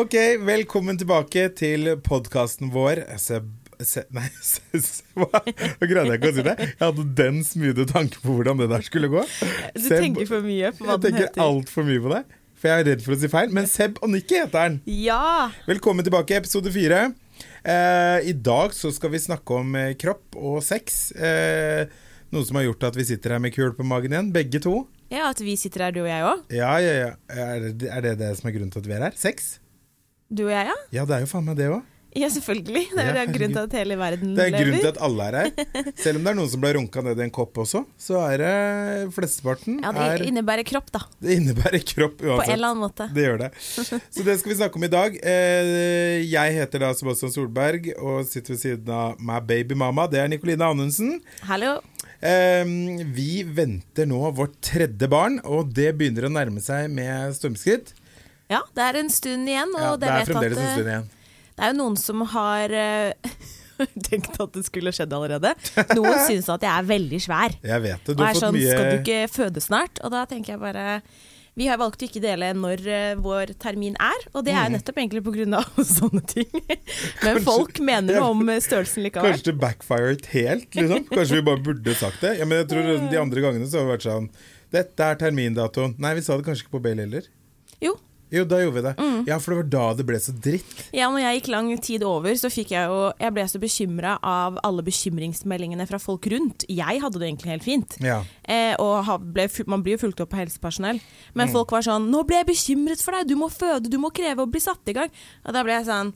Ok, velkommen tilbake til podkasten vår. Se, se, nei, se, hva? Nå greide jeg ikke å si det. Jeg hadde den smoothe tanke på hvordan det der skulle gå. Du Seb- tenker for mye på hva den heter. Jeg tenker altfor mye på det, for jeg er redd for å si feil. Men Seb og Nikki heter den. Ja! Velkommen tilbake, episode fire. Eh, I dag så skal vi snakke om eh, kropp og sex. Eh, noe som har gjort at vi sitter her med kul på magen igjen, begge to. ja, at vi sitter her, du og jeg òg. Ja, ja, ja. Er det, er det det som er grunnen til at vi er her? Sex? Du og jeg, ja? Ja, det er jo faen meg det òg. Ja, selvfølgelig. Det er Ja, grunnen til at hele verden lever. Det er grunnen til at alle er her. Selv om det er noen som ble runka ned i en kopp også, så er det flesteparten Ja, det er, innebærer kropp, da. Det innebærer kropp uansett. På en eller annen måte. Det gjør det. Så det skal vi snakke om i dag. Eh, Jeg heter da Sebastian Solberg og sitter ved siden av my baby mama. Det er Nikoline Anundsen. Hallo. Vi venter nå vårt tredje barn, og det begynner å nærme seg med stormskritt. Ja, det er en stund igjen, og Ja, det, er fremdeles at, en eh, stund igjen. Det er jo noen som har eh, tenkt at det skulle skjedd allerede. Noen syns at jeg er veldig svær. Jeg vet det. Og Du har er fått sånn, mye skal du ikke føde snart? Og da tenker jeg bare Vi har valgt å ikke dele når eh, vår termin er, og det er Mm. jo nettopp egentlig pga. sånne ting. Men folk mener noe om eh, størrelsen likevel. Kanskje det backfired helt, liksom. Kanskje vi bare burde sagt det. Ja, men jeg tror De andre gangene så har det vært sånn Dette er termindatoen. Nei, vi sa det kanskje ikke på Bale heller. Jo. Jo, da gjorde vi det. Mm. Ja, for det var da det ble så dritt. Ja, når jeg gikk lang tid over, så fikk jeg jo Jeg ble så bekymra av alle bekymringsmeldingene fra folk rundt. Jeg hadde det egentlig helt fint. Ja. Eh, og ble, man blir jo fulgt opp av helsepersonell. Men Mm. folk var sånn 'Nå ble jeg bekymret for deg, du må føde, du må kreve å bli satt i gang'. Og da ble jeg sånn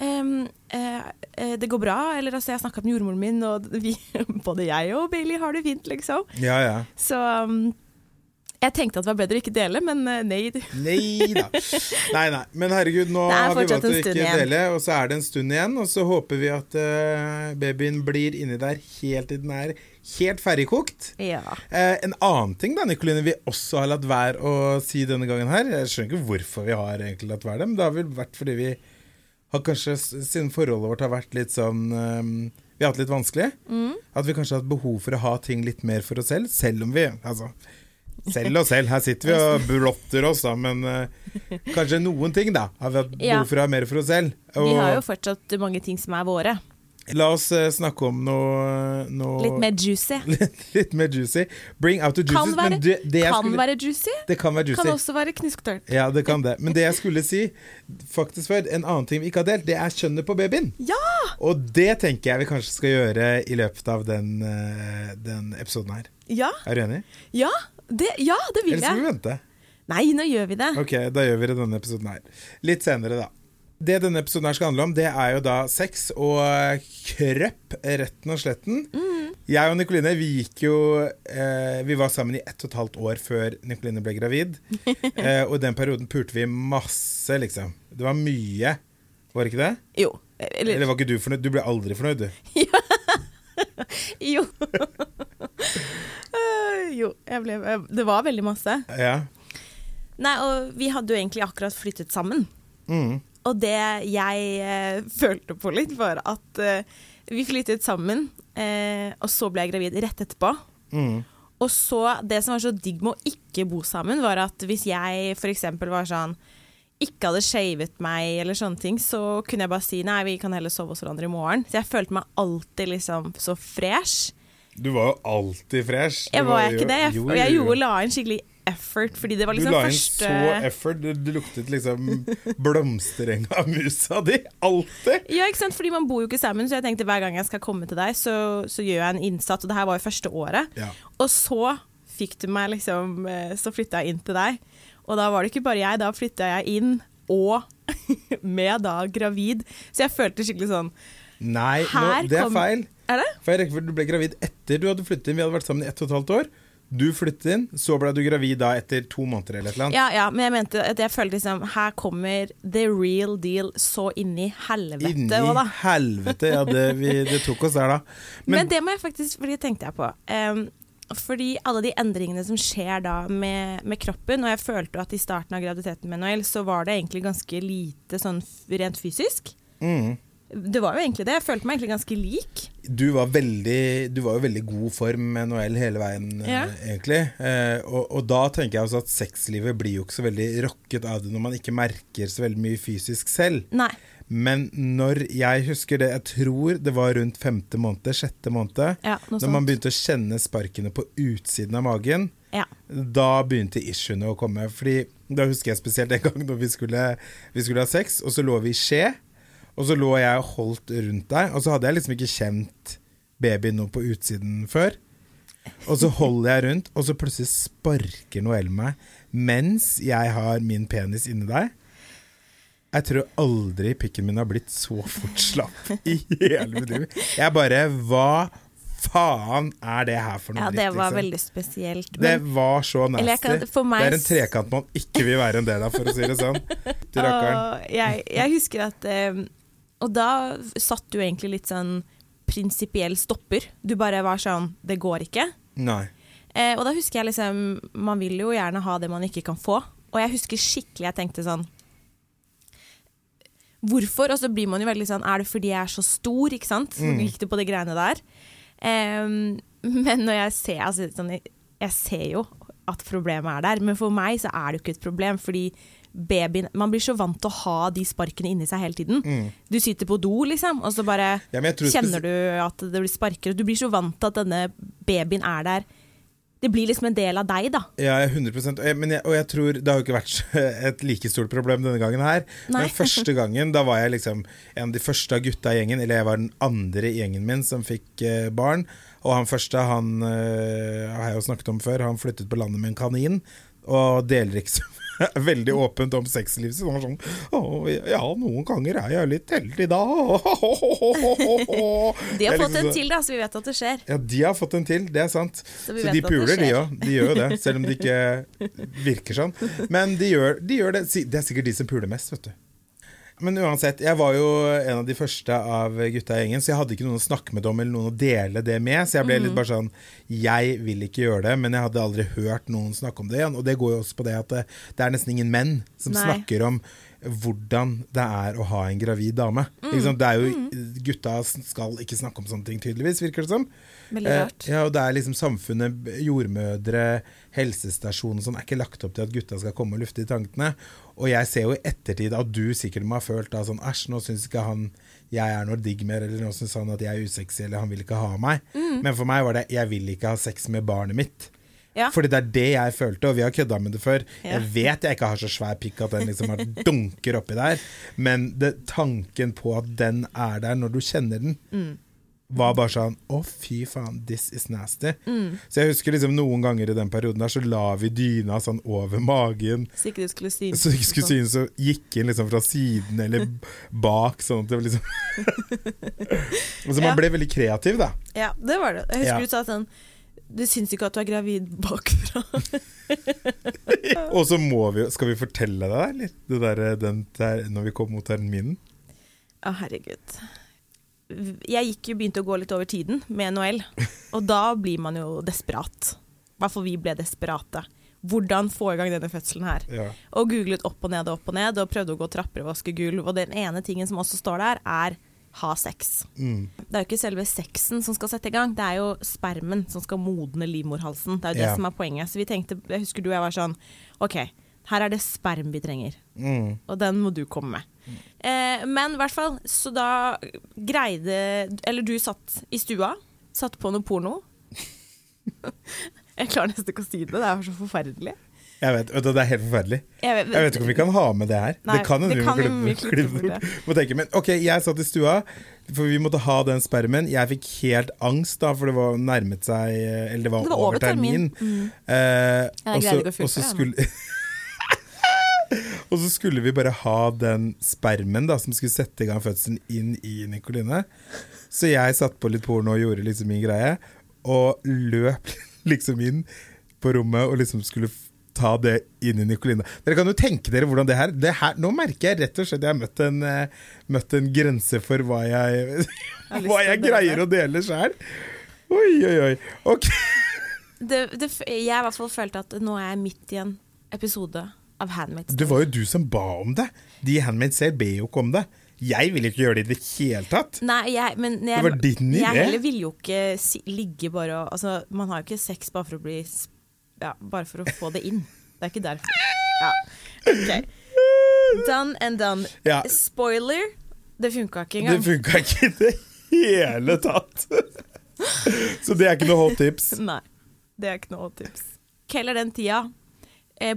ehm, eh, eh, det går bra, eller altså, jeg snakka med jordmoren min, og vi, både jeg og Bailey har det fint, liksom. Ja, ja. Så um, jeg tenkte at det var bedre å ikke dele, men eh, nei. Nei da. Nei, nei. Men herregud, nå har vi valgt å ikke igjen. dele, og så er det en stund igjen. Og så håper vi at uh, babyen blir inni der helt til den er helt ferdigkokt. Ja. Uh, en annen ting da, Nikoline, vi også har latt være å si denne gangen her Jeg skjønner ikke hvorfor vi har egentlig latt være det, men det har vel vært fordi vi har kanskje, siden forholdet vårt har vært litt sånn eh, Vi har hatt litt vanskelig. Mm. At vi kanskje har hatt behov for å ha ting litt mer for oss selv, selv om vi Altså selv og selv. Her sitter vi og blotter oss, da, men uh, kanskje noen ting, da, har vi hatt behov for å ha mer for oss selv. Vi har jo fortsatt mange ting som er våre. La oss uh, snakke om noe, noe Litt mer juicy. litt mer juicy. Bring out the juices. Kan være, det, det kan skulle, være juicy, det kan være juicy. kan også være knusktørt. Ja, det kan det. Men det jeg skulle si, faktisk før, en annen ting vi ikke har delt, det er kjønnet på babyen. Ja! Og det tenker jeg vi kanskje skal gjøre i løpet av den, eh, den episoden her. Ja, Er du enig? ja, det, ja, det vil jeg. Eller skal vi vente? Nei, nå gjør vi det. Ok, da gjør vi det denne episoden her. Litt senere, da. Det denne episoden her skal handle om, det er jo da sex og krøpp, retten og sletten. Jeg og Nikoline vi gikk jo eh, Vi var sammen i ett og et halvt år før Nikoline ble gravid. eh, og i den perioden pulte vi masse, liksom. Det var mye. Var det ikke det? Jo. Eller, Eller var ikke du fornøyd? Du ble aldri fornøyd, du. jo. Eh, jo, jeg ble eh, Det var veldig masse. Ja. Nei, og vi hadde jo egentlig akkurat flyttet sammen. Mm. Og det jeg uh, følte på litt, var at uh, vi flyttet sammen, og så ble jeg gravid rett etterpå. Mm. Og så, det som var så digg med å ikke bo sammen, var at hvis jeg f.eks. var sånn ikke hadde shavet meg eller sånne ting, så kunne jeg bare si nei, vi kan heller sove hos hverandre i morgen. Så jeg følte meg alltid liksom så fresh. Du var jo alltid fresh. Du Jeg var var ikke det. Jeg, Jo, jeg jo, jeg gjorde, la inn skikkelig effort, fordi det var Du liksom la inn første så effort. Det, det luktet liksom blomstereng av musa di. Alltid. Ja, ikke sant? Fordi man bor jo ikke sammen, så jeg tenkte hver gang jeg skal komme til deg, så, så gjør jeg en innsats. Og det her var jo første året. Ja. Og så fikk du meg liksom eh, Så flytta jeg inn til deg. Og da var det ikke bare jeg, da flytta jeg inn, og med da gravid. Så jeg følte skikkelig sånn Nei, nå, det er kom- feil. Er det? For jeg rekker du ble gravid etter du hadde flyttet inn. Vi hadde vært sammen i ett og et halvt år. Du flyttet inn, så ble du gravid da etter to måneder eller annet. Ja, ja, men jeg mente at jeg følte liksom Her kommer the real deal så inni helvete Inni òg, da. helvete. Ja, det, vi, det tok oss der, da. Men, Men, det må jeg faktisk Fordi det tenkte jeg på. Um, fordi alle de endringene som skjer da med, med kroppen, og jeg følte at i starten av graviditeten med Noel, så var det egentlig ganske lite sånn rent fysisk. mm, Det var jo egentlig det. Jeg følte meg egentlig ganske lik. Du var, veldig, du var jo veldig god form med Noel hele veien, eh, Ja. egentlig. Eh, og, og da tenker jeg også at sexlivet blir jo ikke så veldig rokket av det når man ikke merker så veldig mye fysisk selv. Nei. Men når jeg husker det, jeg tror det var rundt femte måned, sjette måned, Ja, når man begynte å kjenne sparkene på utsiden av magen, Ja. da begynte issuene å komme. Fordi Da husker jeg spesielt en gang når vi skulle, vi skulle ha sex, og så lå vi i skje. Og så lå jeg og holdt rundt deg, og så hadde jeg liksom ikke kjent babyen noe på utsiden før. Og så holder jeg rundt, og så plutselig sparker Noel meg mens jeg har min penis inni deg. Jeg tror aldri pikken min har blitt så fort slapp i hele mitt liv. Jeg bare Hva faen er det her for noe ja, dritt? det var liksom? veldig spesielt. Det var så nasty. Kan- meg det er en trekant man ikke vil være en del av, for å si det sånn. Til rakkeren. jeg, jeg husker at eh, Og da satt du egentlig litt sånn prinsipiell stopper. Du bare var sånn Det går ikke. Nei. Eh, og da husker jeg liksom Man vil jo gjerne ha det man ikke kan få. Og jeg husker skikkelig jeg tenkte sånn Hvorfor? Og så blir man jo veldig sånn Er det fordi jeg er så stor, ikke sant? Mm. gikk du på de greiene der. Eh, men når jeg ser altså, sånn, jeg, jeg ser jo at problemet er der, men for meg så er det jo ikke et problem, fordi babyen Man blir så vant til å ha de sparkene inni seg hele tiden. Mm. Du sitter på do, liksom, og så bare Ja, kjenner du at det blir sparker, du blir så vant til at denne babyen er der. Det blir liksom en del av deg, da. Ja, er 100 og jeg, men jeg, Og jeg tror det har jo ikke vært et like stort problem denne gangen her. Nei. Men første gangen, da var jeg liksom en av de første av gutta i gjengen, eller jeg var den andre i gjengen min som fikk eh, barn. Og han første, han eh, har jeg jo snakket om før, han flyttet på landet med en kanin. Og deler ikke så veldig åpent om sexlivet sitt. Sånn ja, noen ganger er jeg litt heldig da. De har fått liksom en til, da, så vi vet at det skjer. Ja, de har fått en til, det er sant. Så Så de puler, de òg. De gjør jo det, selv om det ikke virker sånn. Men de gjør, de gjør det. Det er sikkert de som puler mest, vet du. Men uansett, jeg var jo en av de første av gutta i gjengen, så jeg hadde ikke noen å snakke med dem eller noen å dele det med. Så jeg ble Mhm. litt bare sånn Jeg vil ikke gjøre det, men jeg hadde aldri hørt noen snakke om det igjen. Og det går jo også på det at det, det er nesten ingen menn som Nei. snakker om hvordan det er å ha en gravid dame. Mm. Det er jo, Gutta skal ikke snakke om sånne ting, tydeligvis, virker det som. Veldig rart. Eh, ja, og det er liksom samfunnet, jordmødre, helsestasjon og sånn, er ikke lagt opp til at gutta skal komme og lufte i tankene. Og jeg ser jo i ettertid at du sikkert må ha følt da sånn æsj, nå syns ikke han jeg er noe digg mer, eller nå syns han at jeg er usexy, eller han vil ikke ha meg. Mm. Men for meg var det jeg vil ikke ha sex med barnet mitt. Ja. Fordi det er det jeg følte, og vi har kødda med det før. Ja. Jeg vet jeg ikke har så svær pikk at den liksom dunker oppi der, men det, tanken på at den er der når du kjenner den, Mm. Var bare sånn Å, fy faen, this is nasty. Mm. Så jeg husker liksom noen ganger i den perioden der så la vi dyna sånn over magen. Så ikke det skulle synes. Så ikke skulle synes så gikk inn liksom fra siden eller bak, sånn at det var liksom så man Ja. ble veldig kreativ, da. Ja, det var det. Jeg husker Ja. du sa sånn Du syns ikke at du er gravid bakfra? Og så må vi Skal vi fortelle deg, eller? Det der, den der, når vi kom mot terminen? Å, herregud. Jeg gikk jo begynte å gå litt over tiden med NHL, og da blir man jo desperat. I hvert fall vi ble desperate. Hvordan få i gang denne fødselen her? Ja. Og googlet opp og ned og opp og ned, og prøvde å gå trapper og vaske gulv. Og den ene tingen som også står der, er ha sex. Mm. Det er jo ikke selve sexen som skal sette i gang, det er jo spermen som skal modne livmorhalsen. Det er jo det Ja. som er poenget. Så vi tenkte, jeg husker du og jeg var sånn OK, her er det sperm vi trenger, Mm. og den må du komme med. Eh, men i hvert fall, så da greide Eller du satt i stua, satt på noe porno. jeg klarer nesten ikke å si det, det er så forferdelig. Jeg vet, Det er helt forferdelig. Jeg vet, Jeg vet ikke om vi kan ha med det her. Nei, det kan hende. Men ok, jeg satt i stua, for vi måtte ha den spermen. Jeg fikk helt angst, da, for det var nærmet seg Eller det var, Det var over termin. termin. Eh, Jeg greide ikke å fullføre, Og så skulle vi bare ha den spermen da som skulle sette i gang fødselen, inn i Nikoline. Så jeg satt på litt porno og gjorde liksom min greie, og løp liksom inn på rommet og liksom skulle ta det inn i Nikoline. Dere kan jo tenke dere hvordan det her, det her Nå merker jeg rett og slett jeg har møtt en, eh, møtt en grense for hva jeg, jeg hva jeg greier å dele sjæl. Oi, oi, oi. Ok. det, det, jeg i hvert fall følte at nå er jeg midt i en episode av Handmaid's Det var jo du som ba om det. De i Handmaid's Tale ber jo ikke om det. Jeg vil ikke gjøre det i det hele tatt. Nei, jeg, men jeg, Det var din idé. Jeg heller vil jo ikke si, ligge bare og altså, Man har jo ikke sex bare for å bli Ja, bare for å få det inn. Det er ikke derfor. Ja. Okay. Done and done. Ja. Spoiler, det funka ikke engang. Det funka ikke i det hele tatt. Så det er ikke noe hot tips. Nei, det er ikke noe hot tips. Keller den tida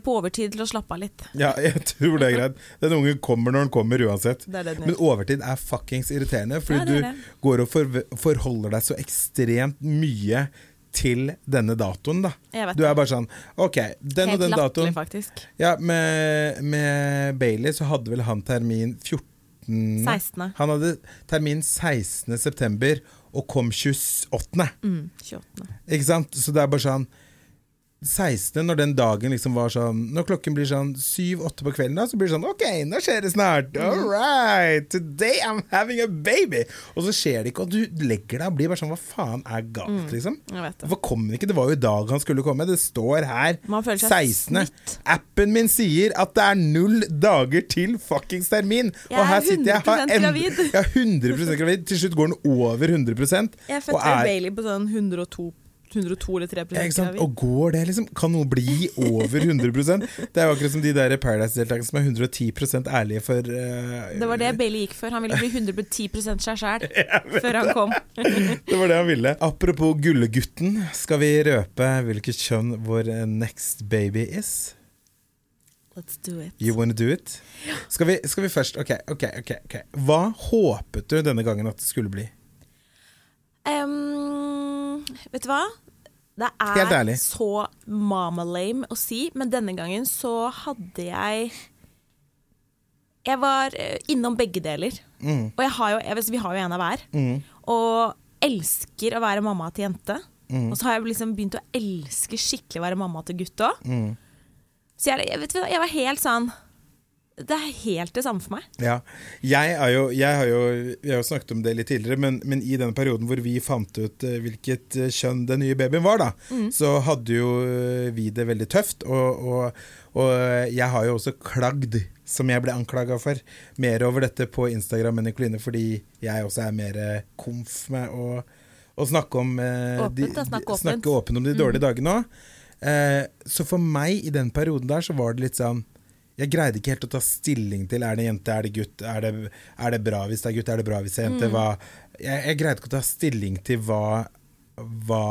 på overtid til å slappe av litt. Ja, jeg tror det er greit. Den ungen kommer når den kommer uansett. Det det Men overtid er fuckings irriterende, fordi Ja, du går og for, forholder deg så ekstremt mye til denne datoen, da. Du er bare sånn OK, den og Helt den datoen. faktisk. Ja, med, med Bailey så hadde vel han termin 14. 16. Han hadde termin 16. september og kom 28. Mm, 28. Ikke sant? Så det er bare sånn 16. når den dagen liksom var sånn Når klokken blir sånn 7-8 på kvelden, da, så blir det sånn OK, nå skjer det snart. Mm. All right. Today I'm having a baby. Og så skjer det ikke, og du legger deg og blir bare sånn Hva faen er galt, liksom? Jeg det. Hvorfor kom den ikke? Det var jo i dag han skulle komme. Det står her Man føler seg 16. snytt. Appen min sier at det er null dager til fuckings termin. Jeg og her er sitter jeg har 100% en- gravid. Jeg er 100 gravid. Til slutt går den over 100 Jeg fødte er- Bailey på sånn 102, 102 eller 3 ja? Og går det, liksom? Kan noe bli over 100% Det er jo akkurat som de der Paradise-deltakerne som er 110 ærlige for uh, Det var det Bailey gikk for. Han ville bli 110 seg sjæl før han kom. Det var det han ville. Apropos gullegutten, skal vi røpe hvilket kjønn vår next baby is? Let's do it. You wanna do it? Skal vi, skal vi først ok, ok, ok, ok. Hva håpet du denne gangen at det skulle bli? Um, vet du hva? Det er så mama-lame å si, men denne gangen så hadde jeg Jeg var eh, innom begge deler. Mm. Og jeg har jo, jeg vet, vi har jo en av hver. Og elsker å være mamma til jente. Mm. Og så har jeg liksom begynt å elske skikkelig å være mamma til gutt òg. Mm. Så jeg, jeg, vet, jeg var helt sånn Det er helt det samme for meg. Ja. Jeg, jo, jeg har jo Vi har jo snakket om det litt tidligere, men, men i den perioden hvor vi fant ut eh, hvilket eh, kjønn den nye babyen var, da, så hadde jo eh, vi det veldig tøft. Og, og, og jeg har jo også klagd, som jeg ble anklaga for, mer over dette på Instagram enn Nikoline, fordi jeg også er mer komf med å, å snakke om eh, Åpent, da, snakke åpent. snakke åpent om de dårlige dagene òg. Eh, så for meg i den perioden der, så var det litt sånn jeg greide ikke helt å ta stilling til er det jente, er det gutt, er det, er det bra hvis det er gutt, er det bra hvis det er jente. Hva, jeg, jeg greide ikke å ta stilling til hva, hva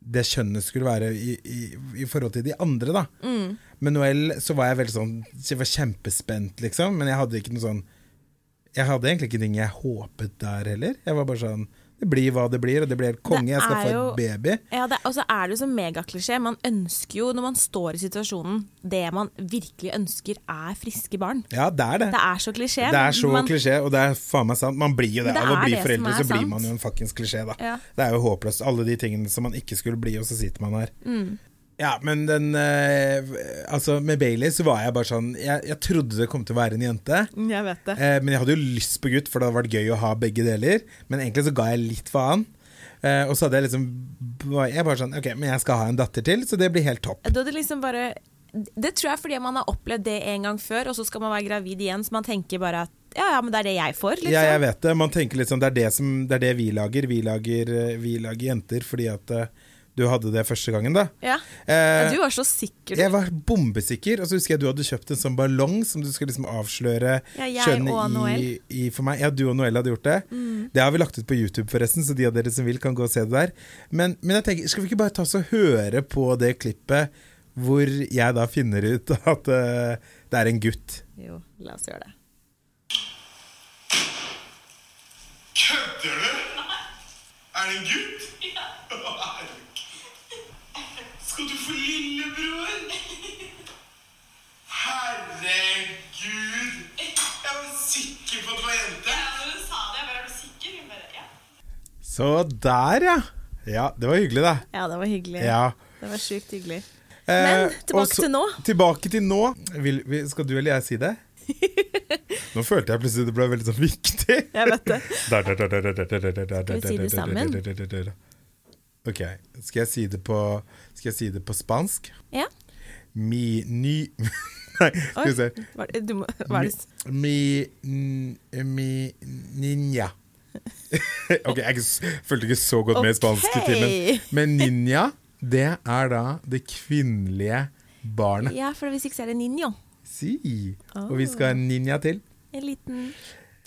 det kjønnet skulle være i, i, i forhold til de andre, da. Med Noel så var jeg veldig sånn Jeg var kjempespent, liksom, men jeg hadde ikke noe sånn Jeg hadde egentlig ikke ting jeg håpet der heller. Jeg var bare sånn Det blir hva det blir, og det blir helt konge. Jeg skal få jo- et baby. Ja, det, Og så er det jo så megaklisjé. Man ønsker jo, når man står i situasjonen, det man virkelig ønsker, er friske barn. Ja, det er det. Det er så klisjé. Det er så man, klisjé, og det er faen meg sant. Man blir jo det. Det Av å bli foreldre, så blir man jo en fuckings klisjé, da. Ja. Det er jo håpløst. Alle de tingene som man ikke skulle bli, og så sitter man her. Mm. Ja, men den eh, Altså, med Bailey så var jeg bare sånn Jeg, jeg trodde det kom til å være en jente. Jeg vet det. Eh, men jeg hadde jo lyst på gutt, for det hadde vært gøy å ha begge deler. Men egentlig så ga jeg litt faen. Eh, og så hadde jeg liksom Jeg bare sånn Ok, men jeg skal ha en datter til, så det blir helt topp. Du hadde liksom bare Det tror jeg fordi man har opplevd det en gang før, og så skal man være gravid igjen, så man tenker bare at ja, ja, men det er det jeg får, liksom. Ja, jeg vet det. Man tenker sånn Det er det, som, det, er det vi lager. Vi lager, eh, vi lager jenter fordi at eh, du hadde det første gangen, da. Ja. Eh, Du var så sikker. du. Jeg var bombesikker, og så husker jeg du hadde kjøpt en sånn ballong som du skulle liksom avsløre Ja, kjønnet i, i for meg. Ja, du og Noel hadde gjort det. Det har vi lagt ut på YouTube, forresten, så de av dere som vil, kan gå og se det der. Men, men jeg tenker, skal vi ikke bare ta oss og høre på det klippet hvor jeg da finner ut at uh, det er en gutt? Jo, la oss gjøre det. Kødder du? Er det en gutt? Skal du få lillebror? Herregud! Jeg var sikker på at det var jente. når du sa det, jeg bare er du sikker? Hun bare, ja. Så der, ja. Ja, det var hyggelig, da. Ja, det var hyggelig. Ja. Det var sjukt hyggelig. Eh, Men tilbake så- til nå. Tilbake til nå. Vil, vil, skal du eller jeg si det? Nå følte jeg plutselig det ble veldig sånn viktig. Jeg vet det. Skal vi si det sammen? Ok, skal jeg si det på, si det på spansk? Ja. Mi Ny Nei, skal vi se. Hva, du må, hva er det? Mi, n- mi Ninja. ok, jeg fulgte ikke så godt med i spansk i timen. Men ninja, det er da det kvinnelige barnet. Ja, for hvis ikke så er det ninjo. Si. Og vi skal ha en ninja til. En liten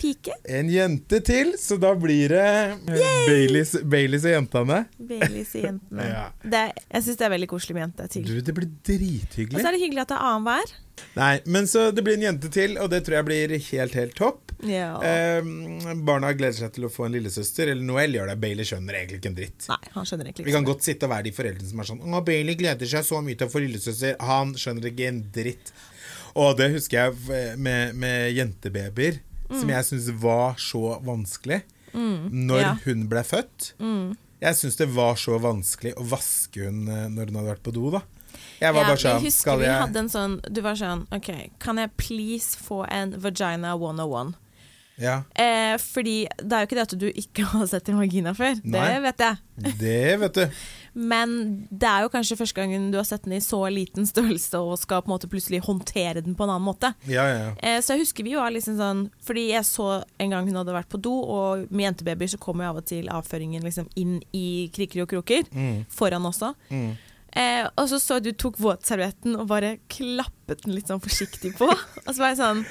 pike. En jente til, så da blir det Baileys, Baileys og jentene. Baileys og jentene. Ja. Det, jeg syns det er veldig koselig med jente. Du, det blir drithyggelig. Og så er det hyggelig at det er annenhver. Nei, men så det blir en jente til, og det tror jeg blir helt, helt topp. Ja. Eh, barna gleder seg til å få en lillesøster. Eller Noel gjør det. Bailey skjønner egentlig ikke en dritt. Nei, han skjønner egentlig Vi kan godt sitte og være de foreldrene som er sånn Å, Bailey gleder seg så mye til å få lillesøster. Han skjønner ikke en dritt. Og det husker jeg med, med jentebabyer, som jeg syns var så vanskelig. Når Ja. hun ble født. Jeg syns det var så vanskelig å vaske hun eh, når hun hadde vært på do, da. Jeg var ja, bare sånn jeg husker Skal vi jeg hadde en sånn Du var sånn OK, kan jeg please få en vagina 101? Ja, Eh, fordi det er jo ikke det at du ikke har sett en vagina før, Nei. det vet jeg. det vet du. Men det er jo kanskje første gangen du har sett den i så liten størrelse og skal på en måte plutselig håndtere den på en annen måte. Ja, ja, ja. Eh, så jeg husker vi var liksom sånn Fordi jeg så en gang hun hadde vært på do, og med jentebabyer så kommer jo av og til avføringen liksom inn i kriker og kroker. Mm. Foran også. Eh, og så så du tok våtservietten og bare klappet den litt sånn forsiktig på. og så var jeg sånn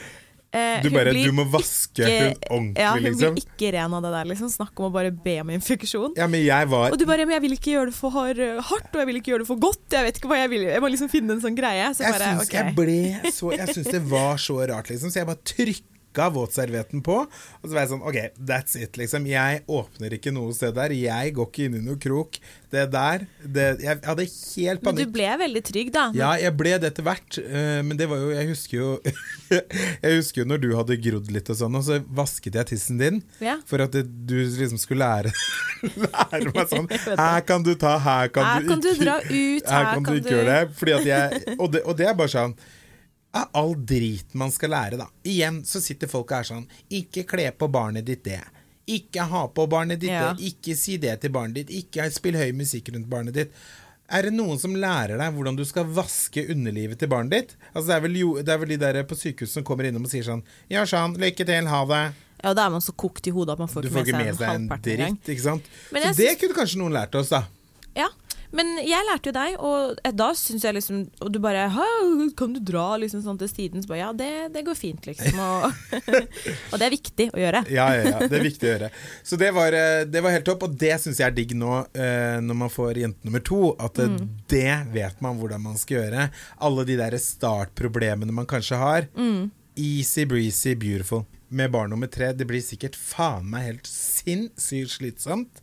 Du hun bare Du må vaske ikke- hun ordentlig, Ja, hun liksom. blir ikke ren av det der. liksom Snakk om å bare be om infeksjon. Ja, men jeg var Og du bare 'Men jeg vil ikke gjøre det for hardt, og jeg vil ikke gjøre det for godt'. Jeg vet ikke hva jeg vil Jeg må liksom finne en sånn greie. Så Jeg bare, syns ok. jeg ble så Jeg syns det var så rart, liksom. Så jeg bare trykka våtservietten på. Og så var jeg sånn OK, that's it, liksom. Jeg åpner ikke noe sted der. Jeg går ikke inn i noe krok. Det der det, Jeg hadde helt Men du ble veldig trygg, da. Ja, jeg ble det etter hvert, eh, men det var jo Jeg husker jo Jeg husker jo når du hadde grodd litt og sånn, og så vasket jeg tissen din. Ja. For at det, du liksom skulle lære, lære meg sånn. Her kan du ta, her kan Her du kan du ikke dra ut, her kan, du ikke gjøre det. Fordi at jeg, og, det og det er bare sånn av all drit man skal lære, da. Igjen så sitter folk her sånn Ikke kle på barnet ditt det. Ikke ha på barnet ditt Ja. det. Ikke si det til barnet ditt. Ikke spill høy musikk rundt barnet ditt. Er det noen som lærer deg hvordan du skal vaske underlivet til barnet ditt? Altså Det er vel, jo, det er vel de der på sykehuset som kommer innom og sier sånn Ja, sånn, lykke til, ha det. Ja, da er man så kokt i hodet at man får Du får ikke med seg en en dritt, ikke sant. Så det synes... kunne kanskje noen lært oss, da. Ja, men jeg lærte jo deg, og da syns jeg liksom Og du bare Kan du dra liksom sånn til siden? Så bare ja, det, det går fint, liksom. Og, og det er viktig å gjøre. Ja, ja, ja, det er viktig å gjøre. Så det var, eh, det var helt topp, og det syns jeg er digg nå eh, når man får jente nummer to. At mm. det vet man hvordan man skal gjøre. Alle de der startproblemene man kanskje har. Easy breezy beautiful. Med barn nummer tre, det blir sikkert faen meg helt sinnssykt slitsomt.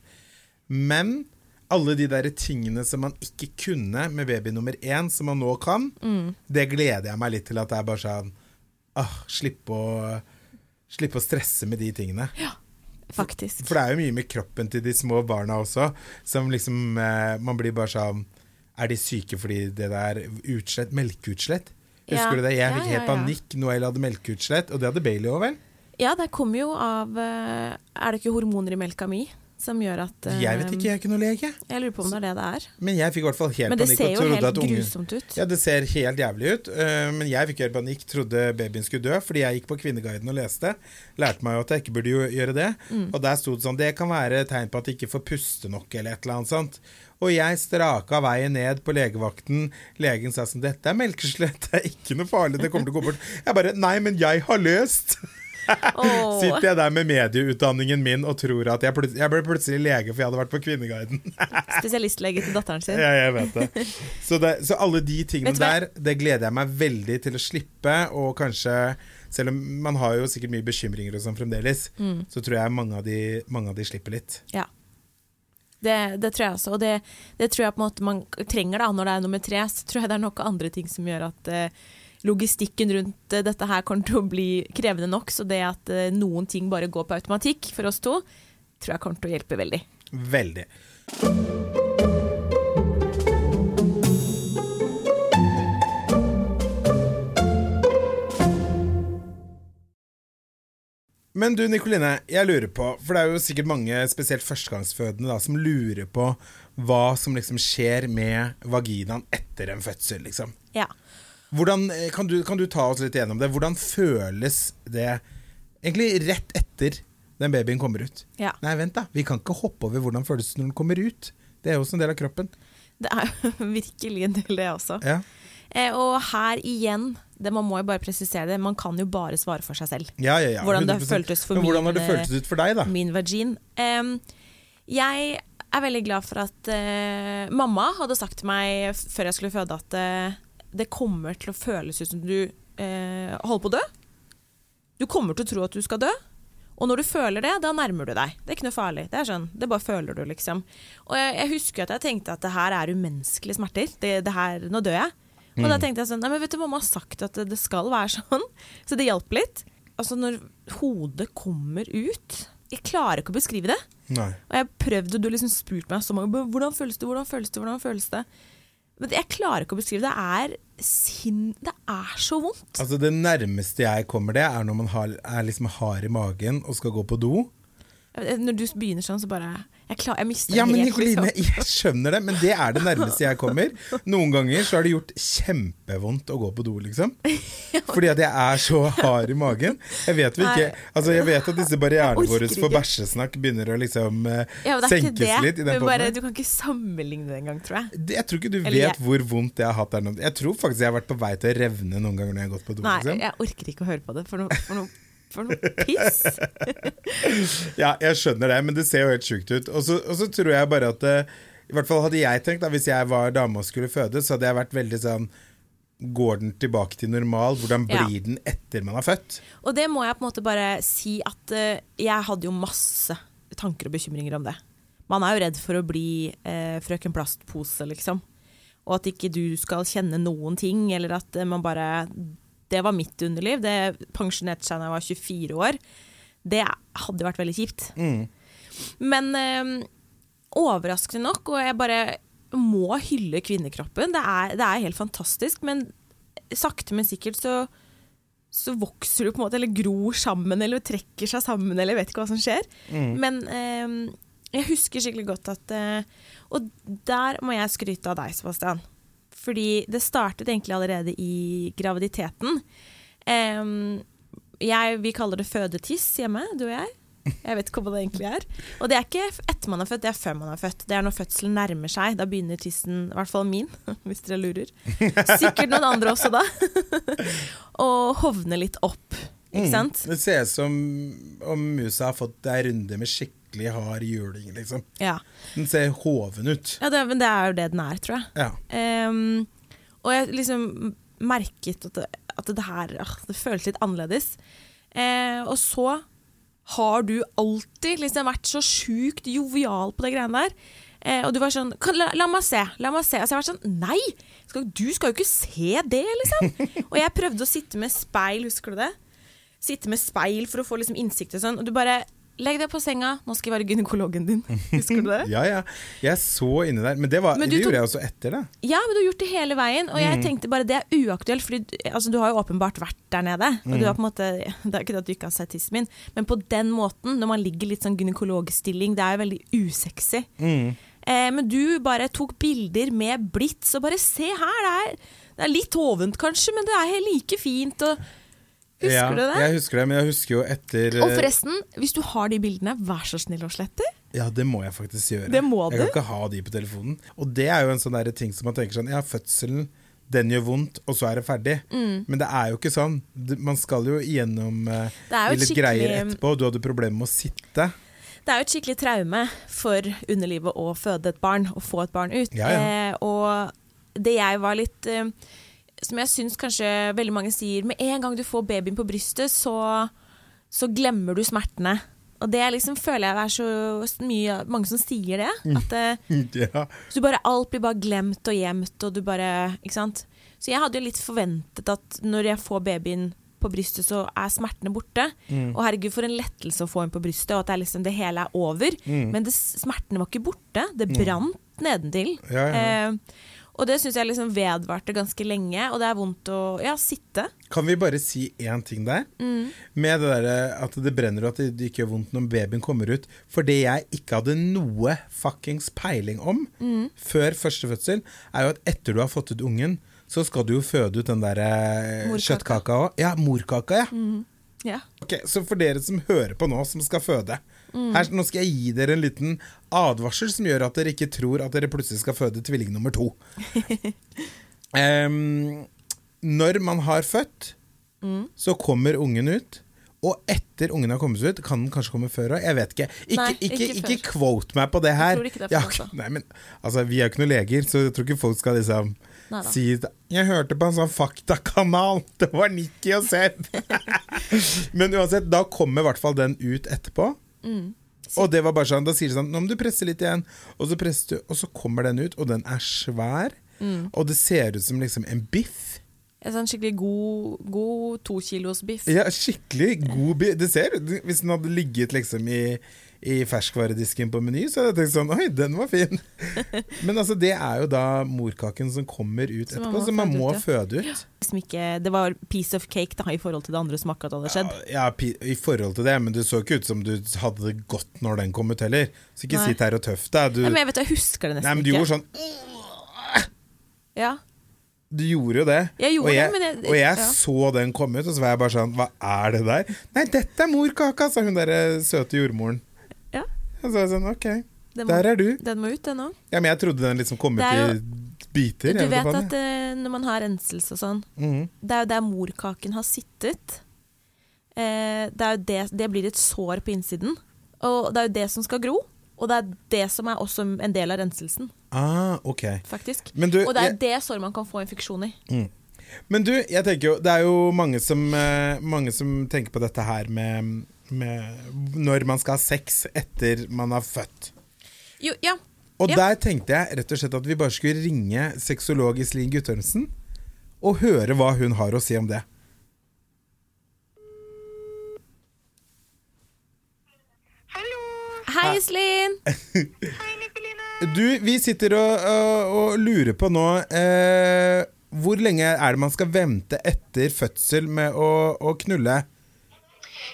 Men alle de der tingene som man ikke kunne med baby nummer én, som man nå kan, det gleder jeg meg litt til at det er bare sånn ah, slippe å Slippe å stresse med de tingene. Ja, Faktisk. For det er jo mye med kroppen til de små barna også, som liksom eh, Man blir bare sånn Er de syke fordi det der utslett Melkeutslett? Husker Ja. du det? Jeg fikk ja, helt ja. panikk. Noel hadde melkeutslett, og det hadde Bailey òg, vel? Ja, det kommer jo av eh, Er det ikke hormoner i melka mi som gjør at uh, Jeg vet ikke, jeg er ikke noe lege. Jeg lurer på om det er det det er. Men jeg fikk i hvert fall helt Men det panikk. ser jo helt at ungen- grusomt ut. Ja, det ser helt jævlig ut. Uh, men jeg fikk helt panikk, trodde babyen skulle dø, fordi jeg gikk på Kvinneguiden og leste. Lærte meg jo at jeg ikke burde gjøre det. Mm. Og der sto det sånn Det kan være tegn på at de ikke får puste nok, eller et eller annet sånt. Og jeg straka veien ned på legevakten. Legen sa sånn Dette er melkeslett, det er ikke noe farlig, det kommer til å gå bort. Jeg bare Nei, men jeg har løst! Åh. Sitter jeg der med medieutdanningen min og tror at jeg, plut- jeg ble plutselig lege for jeg hadde vært på Kvinneguiden. Spesialistlege til datteren sin. Ja, jeg vet det. Så, det. så alle de tingene der, det gleder jeg meg veldig til å slippe. Og kanskje, selv om man har jo sikkert mye bekymringer og sånn fremdeles, Mm. så tror jeg mange av de, mange av de slipper litt. Ja. Det, det tror jeg også, og det, det tror jeg på en måte man trenger da når det er nummer tre. Så tror jeg det er noen andre ting som gjør at eh, logistikken rundt eh, dette her kommer til å bli krevende nok. Så det at eh, noen ting bare går på automatikk for oss to, tror jeg kommer til å hjelpe veldig. Veldig. Men du Nikoline, jeg lurer på, for det er jo sikkert mange, spesielt førstegangsfødende, da, som lurer på hva som liksom skjer med vaginaen etter en fødsel, liksom. Ja. Hvordan, eh, kan, du, kan du ta oss litt gjennom det? Hvordan føles det egentlig rett etter den babyen kommer ut? ja. Nei, vent da, vi kan ikke hoppe over hvordan føles det når den kommer ut. Det er jo også en del av kroppen. Det er jo virkelig en del, det også. Ja, Eh, og her igjen, det, man må jo bare presisere det, man kan jo bare svare for seg selv. ja, ja, ja Hvordan det 100%. føltes for hvordan har det føltes ut for deg, da? Min vagin. Eh, jeg er veldig glad for at eh, mamma hadde sagt til meg før jeg skulle føde at eh, det kommer til å føles ut som du eh, holder på å dø. Du kommer til å tro at du skal dø. Og når du føler det, da nærmer du deg. Det er ikke noe farlig. Det er sånn, det bare føler du, liksom. Og jeg, jeg husker at jeg tenkte at det her er umenneskelige smerter. Det, det her, nå dør jeg. Og da tenkte jeg sånn Nei, men vet du, mamma har sagt at det, skal være sånn. Så det hjalp litt. Altså, når hodet kommer ut Jeg klarer ikke å beskrive det. Nei. Og jeg prøvde, du har liksom spurt meg så mange hvordan føles det, hvordan føles det, hvordan føles det? Men jeg klarer ikke å beskrive det. Er sin, Det er så vondt. Altså Det nærmeste jeg kommer det, er når man har, er liksom hard i magen og skal gå på do. Når du begynner sånn, så bare Jeg, klar, jeg mister Ja, men helt, liksom. jeg skjønner det, men det er det nærmeste jeg kommer. Noen ganger så har det gjort kjempevondt å gå på do, liksom. Fordi at jeg er så hard i magen. Jeg vet, vi ikke, altså jeg vet at disse barrierene våre for bæsjesnakk begynner å liksom eh, Ja, det senkes litt i den bare, du kan ikke sammenligne det engang, tror jeg. Det- Jeg tror ikke du Eller vet hvor vondt jeg har hatt der nå. Jeg tror faktisk jeg har vært på vei til å revne noen ganger når jeg har gått på do. Nei, Liksom. jeg orker ikke å høre på det. For noe, for noe, for noe piss. Ja, jeg skjønner det, men det ser jo helt sjukt ut. Og så, tror jeg bare at eh, I hvert fall hadde jeg tenkt, da, hvis jeg var dame og skulle føde, så hadde jeg vært veldig sånn Går den tilbake til normal? Hvordan Ja. blir den etter man har født? Og det må jeg på en måte bare si at uh, jeg hadde jo masse tanker og bekymringer om det. Man er jo redd for å bli uh, frøken plastpose, liksom. Og at ikke du skal kjenne noen ting, eller at man bare Det var mitt underliv. Det pensjonerte seg da jeg var 24 år. Det hadde vært veldig kjipt. Mm. Men eh, overraskende nok, og jeg bare må hylle kvinnekroppen. Det er, det er helt fantastisk, men sakte, men sikkert så så vokser du på en måte, eller gror sammen, eller trekker seg sammen, eller vet ikke hva som skjer. Men eh, jeg husker skikkelig godt at eh, Og der må jeg skryte av deg, Sebastian. Fordi det startet egentlig allerede i graviditeten. Um, jeg, vi kaller det fødetiss hjemme, du og jeg. Jeg vet ikke hva det egentlig er. Og det er ikke etter man er født, det er før man er født. Det er når fødselen nærmer seg. Da begynner tissen, i hvert fall min, hvis dere lurer. Sikkert noen andre også da. Å hovne litt opp, ikke sant? Det ser ut som om musa har fått ei runde med skikkelig hard juling, liksom. Ja. Den ser hoven ut. ja det, men det er jo det den er, tror jeg. Ja. Um, og jeg liksom merket at det, at det her ah, Det føles litt annerledes. Uh, og så har du alltid liksom vært så sjukt jovial på de greiene der. Eh, og du var sånn la, la meg se, la meg se. Altså, jeg var sånn Nei! Skal, du skal jo ikke se det, liksom! og jeg prøvde å sitte med speil, husker du det? Sitte med speil for å få liksom innsikt og sånn. Og du bare Legg deg på senga, nå skal jeg være gynekologen din. Husker du det? ja, ja. Jeg så inni der. Men det, var, Men det gjorde tok- jeg også etter det. Ja, men du har gjort det hele veien, og Mm. jeg tenkte bare det er uaktuelt, fordi altså, du har jo åpenbart vært der nede. Og Mm. du har på en måte, Det er ikke det at du ikke har sett tissen min, men på den måten, når man ligger litt sånn gynekologstilling, det er jo veldig usexy. Mm. Eh, men du bare tok bilder med blits, og bare se her, det er, det er litt hovent kanskje, men det er helt like fint. Og, husker ja, du det? Jeg husker det, men jeg husker jo etter Og eh, forresten, hvis du har de bildene, vær så snill og slett dem. Ja, det må jeg faktisk gjøre. Det må du. Jeg kan ikke ha de på telefonen. Og det er jo en sånn der ting som man tenker sånn Ja, fødselen, den gjør vondt, og så er det ferdig. Mm. Men det er jo ikke sånn. Man skal jo igjennom uh, jo litt skikkelig... greier etterpå. Du hadde problemer med å sitte. Det er jo et skikkelig traume for underlivet å føde et barn og få et barn ut. Ja, ja. Eh, og det jeg var litt eh, Som jeg syns kanskje veldig mange sier Med en gang du får babyen på brystet, så, så glemmer du smertene. Og det liksom føler jeg er så mye mange som sier det. Mm. At eh, ja. så bare, alt blir bare glemt og gjemt, og du bare Ikke sant. Så jeg hadde jo litt forventet at når jeg får babyen på brystet, så er smertene borte. Mm. Og herregud, for en lettelse å få en på brystet, og at det, liksom, det hele er over. Mm. Men det, smertene var ikke borte. Det brant nedentil. Ja, ja. Eh, og det syns jeg liksom vedvarte ganske lenge, og det er vondt å ja, sitte. Kan vi bare si én ting der? Mm. Med det der at det brenner og at det ikke gjør vondt når babyen kommer ut. For det jeg ikke hadde noe fuckings peiling om Mm. før første fødsel, er jo at etter du har fått ut ungen, så skal du jo føde ut den der Morkaka. kjøttkaka òg. Ja, morkaka, ja. Ja. Ok, Så for dere som hører på nå, som skal føde her, Nå skal jeg gi dere en liten advarsel som gjør at dere ikke tror at dere plutselig skal føde tvilling nummer to. um, når man har født, så kommer ungen ut. Og etter ungen har kommet ut, kan den kanskje komme før òg? Jeg vet ikke. Ikke, Nei, ikke, ikke ikke, quote meg på det her. tror ikke det er Jeg har ikke- også. Nei, men, altså, vi er jo ikke noen leger, så jeg tror ikke folk skal liksom Neida. si Jeg hørte på en sånn faktakanal, det var Nikki og Seb. Men uansett, da kommer i hvert fall den ut etterpå. Mm. Og det var bare sånn, da sier de sånn Nå må du presse litt igjen. Og så presser du, og så kommer den ut, og den er svær. Mm. Og det ser ut som liksom en biff. En sånn skikkelig god, god to kilos biff. Ja, skikkelig god biff. Det ser ut Hvis den hadde ligget liksom i, i ferskvaredisken på Meny, så hadde jeg tenkt sånn Oi, den var fin. Men altså, det er jo da morkaken som kommer ut man etterpå, må så man må ut, ja. føde ut. Ikke, det var piece of cake da, i forhold til det andre som akkurat hadde skjedd. Ja, ja, i forhold til det, men du så ikke ut som du hadde det godt når den kom ut heller. Så ikke Nei. sitt her og tøff deg. Du, men jeg vet, jeg husker det nei, nesten men du ikke. gjorde sånn Ja. Du gjorde jo det. Jeg gjorde og jeg, det, men jeg- og jeg ja. så den komme ut, og så var jeg bare sånn Hva er det der? Nei, dette er morkaka, sa hun derre søte jordmoren. Og så er jeg sånn, ok, må, der er du. den må ut, den òg. Ja, men jeg trodde den liksom kom ut i biter. Du vet at det- eh, når man har renselse og sånn, Mhm. det er jo der morkaken har sittet. Eh, det, det, det blir et sår på innsiden. Og det er jo det som skal gro. Og det er det som er også en del av renselsen, Ah, ok. faktisk. Du, Og det er jeg, det såret man kan få infeksjon i. men du, jeg tenker jo Det er jo mange som, eh, mange som tenker på dette her med, med når man skal ha sex etter man har født. Jo, ja. Og Ja. der tenkte jeg rett og slett at vi bare skulle ringe sexolog Iselin Guttormsen og høre hva hun har å si om det. Hallo! Hei, Iselin! Hei, Nikoline. Du, vi sitter og, og, og lurer på nå eh, Hvor lenge er det man skal vente etter fødsel med å, å knulle?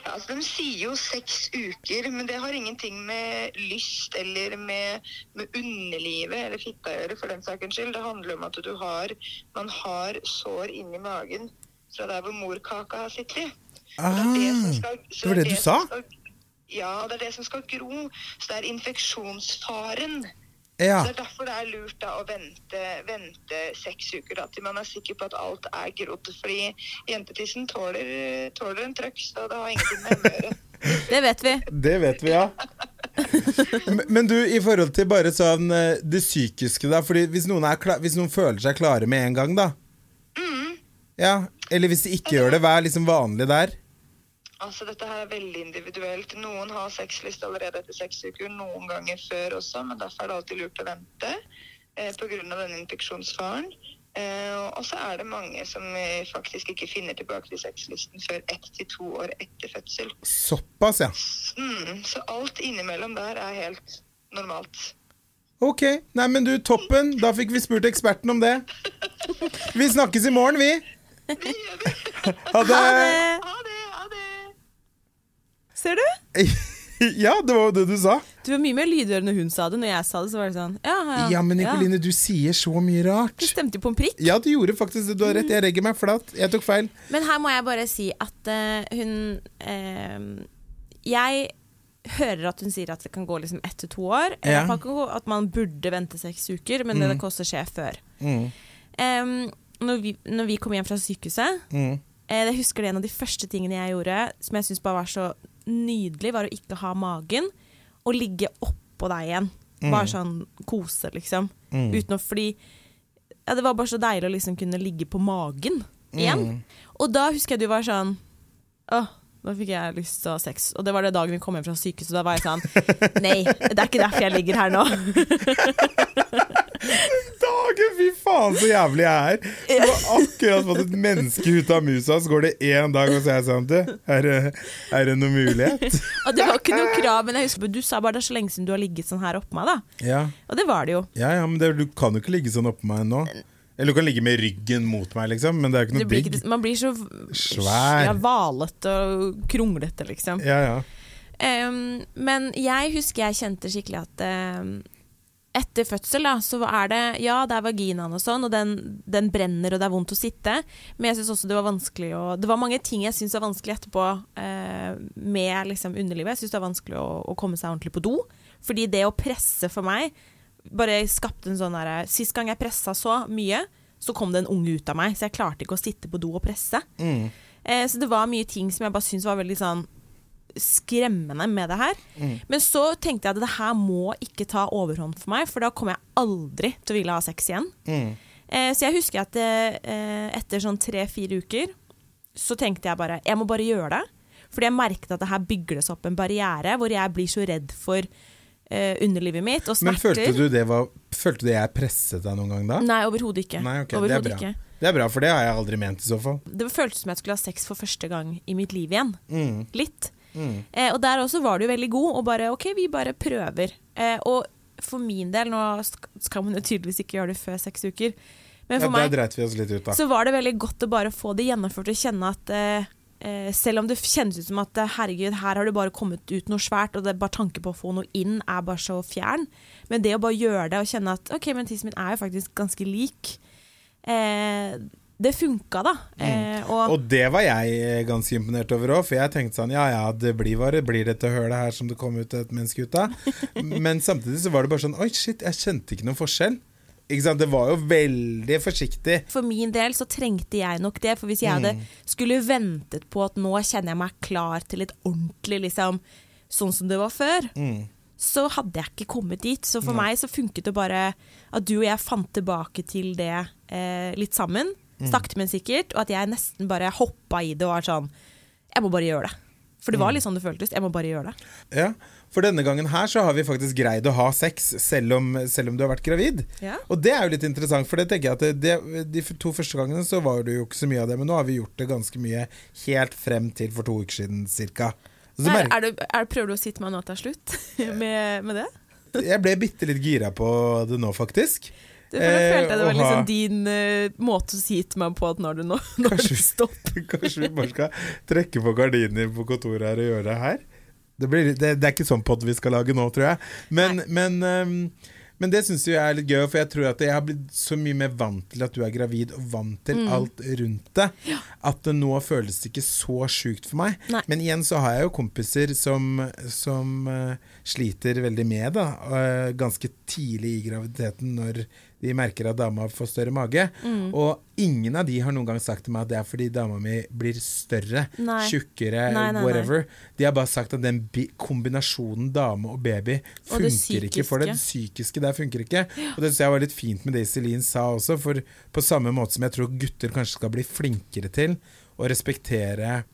Altså, de sier jo seks uker, men det har ingenting med lyst eller med, med underlivet eller fitta å gjøre, for den saken skyld. Det handler om at du har, man har sår inni magen fra der hvor morkaka har sittet. Ah, det det skal- det var det du sa? skal- Ja, det er det som skal gro. Så det er infeksjonsfaren. Ja. Så det er derfor det er lurt da å vente, vente seks uker da, til man er sikker på at alt er grodd. Fordi jentetissen tåler, tåler en trøkk, så det har ingenting med å gjøre. Det vet vi. Det vet vi, ja. Men- du, i forhold til bare sånn eh, det psykiske, da. Fordi hvis noen, er kla hvis noen føler seg klare med en gang, da. Ja, Eller hvis de ikke gjør det, hva er liksom vanlig der? Altså, dette her er veldig individuelt. Noen har sexlyst allerede etter seks uker, noen ganger før også, men derfor er det alltid lurt å vente eh, pga. denne infeksjonsfaren. Eh, og så er det mange som eh, faktisk ikke finner tilbake til sexlysten før ett til to år etter fødsel. Såpass, ja. Mm, så alt innimellom der er helt normalt. Ok. Nei, men du, toppen. Da fikk vi spurt eksperten om det. Vi snakkes i morgen, vi. Ha det. Ha det! Ha det! Ser du? Ja, det var jo det du sa. Du var mye mer lydhør når hun sa det. Når jeg sa det, så var det sånn Ja, ja. Ja, men Nikoline, du sier så mye rart. Du stemte jo på en prikk. Ja, du gjorde faktisk det. Du har rett. Jeg legger meg flat. Jeg tok feil. Men her må jeg bare si at uh, hun uh, Jeg hører at hun sier at det kan gå liksom ett til to år. Eh, Ja. At man kan gå- At man burde vente seks uker, men det, det koster skje før. Mm. Um, når, vi, når vi kom hjem fra sykehuset Mm. eh, Jeg husker det En av de første tingene jeg gjorde, som jeg syns bare var så nydelig, var å ikke ha magen og ligge oppå deg igjen. Bare sånn kose, liksom. Mm. Uten å fordi ja, Det var bare så deilig å liksom kunne ligge på magen igjen. Og da husker jeg du var sånn Åh, nå fikk jeg lyst til å ha sex. Og det var det dagen vi kom hjem fra sykehuset. Da var jeg sånn Nei, det er ikke derfor jeg ligger her nå. Dagen, fy faen så jævlig jeg er. Du har akkurat fått et menneske ut av musa, så går det én dag, og så er jeg sånn Du, er er det noen mulighet? Og det var ikke noe krav, men jeg husker du sa bare det er så lenge siden du har ligget sånn her oppå meg, da. Ja, Og det var det jo. ja, ja men det, du kan jo ikke ligge sånn oppå meg nå. Eller du kan ligge med ryggen mot meg, liksom, men det er jo ikke noe big digg. man blir så Svær. Ja, valete og kronglete, liksom. Ja, ja. Um, men jeg husker jeg kjente skikkelig at em, etter fødsel, da, så er det Ja, det er vaginaen og sånn, og den, den brenner, og det er vondt å sitte. Men jeg syns også det var vanskelig å Det var mange ting jeg syns var vanskelig etterpå eh, med liksom underlivet. Jeg syns det var vanskelig å, å komme seg ordentlig på do. Fordi det å presse for meg bare skapte en sånn derre Sist gang jeg pressa så mye, så kom det en unge ut av meg. Så jeg klarte ikke å sitte på do og presse. Mm. Eh, så det var mye ting som jeg bare syns var veldig sånn skremmende med det her. Mm. Men så tenkte jeg at det her må ikke ta overhånd for meg, for da kommer jeg aldri til å ville ha sex igjen. Mm. Eh, så jeg husker at eh, etter sånn tre-fire uker så tenkte jeg bare jeg må bare gjøre det. Fordi jeg merket at det her bygger seg opp en barriere hvor jeg blir så redd for eh, underlivet mitt og Men følte du det var Følte du jeg presset deg noen gang da? Nei, overhodet ikke. Nei, ok, det er bra. ikke. Det er bra, for det har jeg aldri ment i så fall. Det føltes som jeg skulle ha sex for første gang i mitt liv igjen. Mm. Litt. Mm. Eh, og der også var du veldig god, og bare OK, vi bare prøver. Eh, og for min del, nå skal man jo tydeligvis ikke gjøre det før seks uker, men for ja, meg ut, da. så var det veldig godt å bare få det gjennomført og kjenne at eh, eh, selv om det kjennes ut som at eh, herregud, her har du bare kommet ut noe svært, og det er bare tanke på å få noe inn er bare så fjern, men det å bare gjøre det og kjenne at OK, men tissen min er jo faktisk ganske lik, eh, det funka, da. Eh, og, Mm. Og det var jeg eh, ganske imponert over òg, for jeg tenkte sånn ja ja, det blir bare blir dette hølet her som det kom ut et menneske ut av. Men samtidig så var det bare sånn oi, shit, jeg kjente ikke noen forskjell. Ikke sant? Det var jo veldig forsiktig. for min del så trengte jeg nok det, for hvis jeg hadde skulle ventet på at nå kjenner jeg meg klar til et ordentlig liksom sånn som det var før, Mm. så hadde jeg ikke kommet dit. Så for meg så funket det bare at du og jeg fant tilbake til det eh, litt sammen, sakte, men sikkert, og at jeg nesten bare hoppa i det og var sånn Jeg må bare gjøre det. For det var litt sånn det føltes. Jeg må bare gjøre det. Ja, For denne gangen her så har vi faktisk greid å ha sex selv om, selv om du har vært gravid. Ja. Og det er jo litt interessant, for det tenker jeg at det, de to første gangene så var det jo ikke så mye av det, men nå har vi gjort det ganske mye helt frem til for to uker siden cirka. Er, er du, er, prøver du å si til meg nå er slutt med, med det? Jeg ble bitte litt gira på det nå, faktisk. Det, for da Eh, følte jeg det var liksom din uh, måte å si til meg på at når du nå nå er Kanskje- stopp. Kanskje vi bare skal trekke på gardinene på kontoret her og gjøre det her? Det, blir, det, det er ikke sånn pod vi skal lage nå, tror jeg. Men, men, um, men det syns jeg er litt gøy, for jeg tror at jeg har blitt så mye mer vant til at du er gravid, og vant til Mm. alt rundt det, at det nå føles ikke så sjukt for meg. Nei. Men igjen så har jeg jo kompiser som, som uh, sliter veldig med det, uh, ganske tidlig i graviditeten, når de merker at dama får større mage. Mm. Og ingen av de har noen gang sagt til meg at det er fordi dama mi blir større, Nei. tjukkere, Nei, nei, whatever. De har bare sagt at den kombinasjonen dame og baby Og ikke for det. Det psykiske der funker ikke. Og det synes jeg var litt fint med det Iselin sa også, for på samme måte som jeg tror gutter kanskje skal bli flinkere til å respektere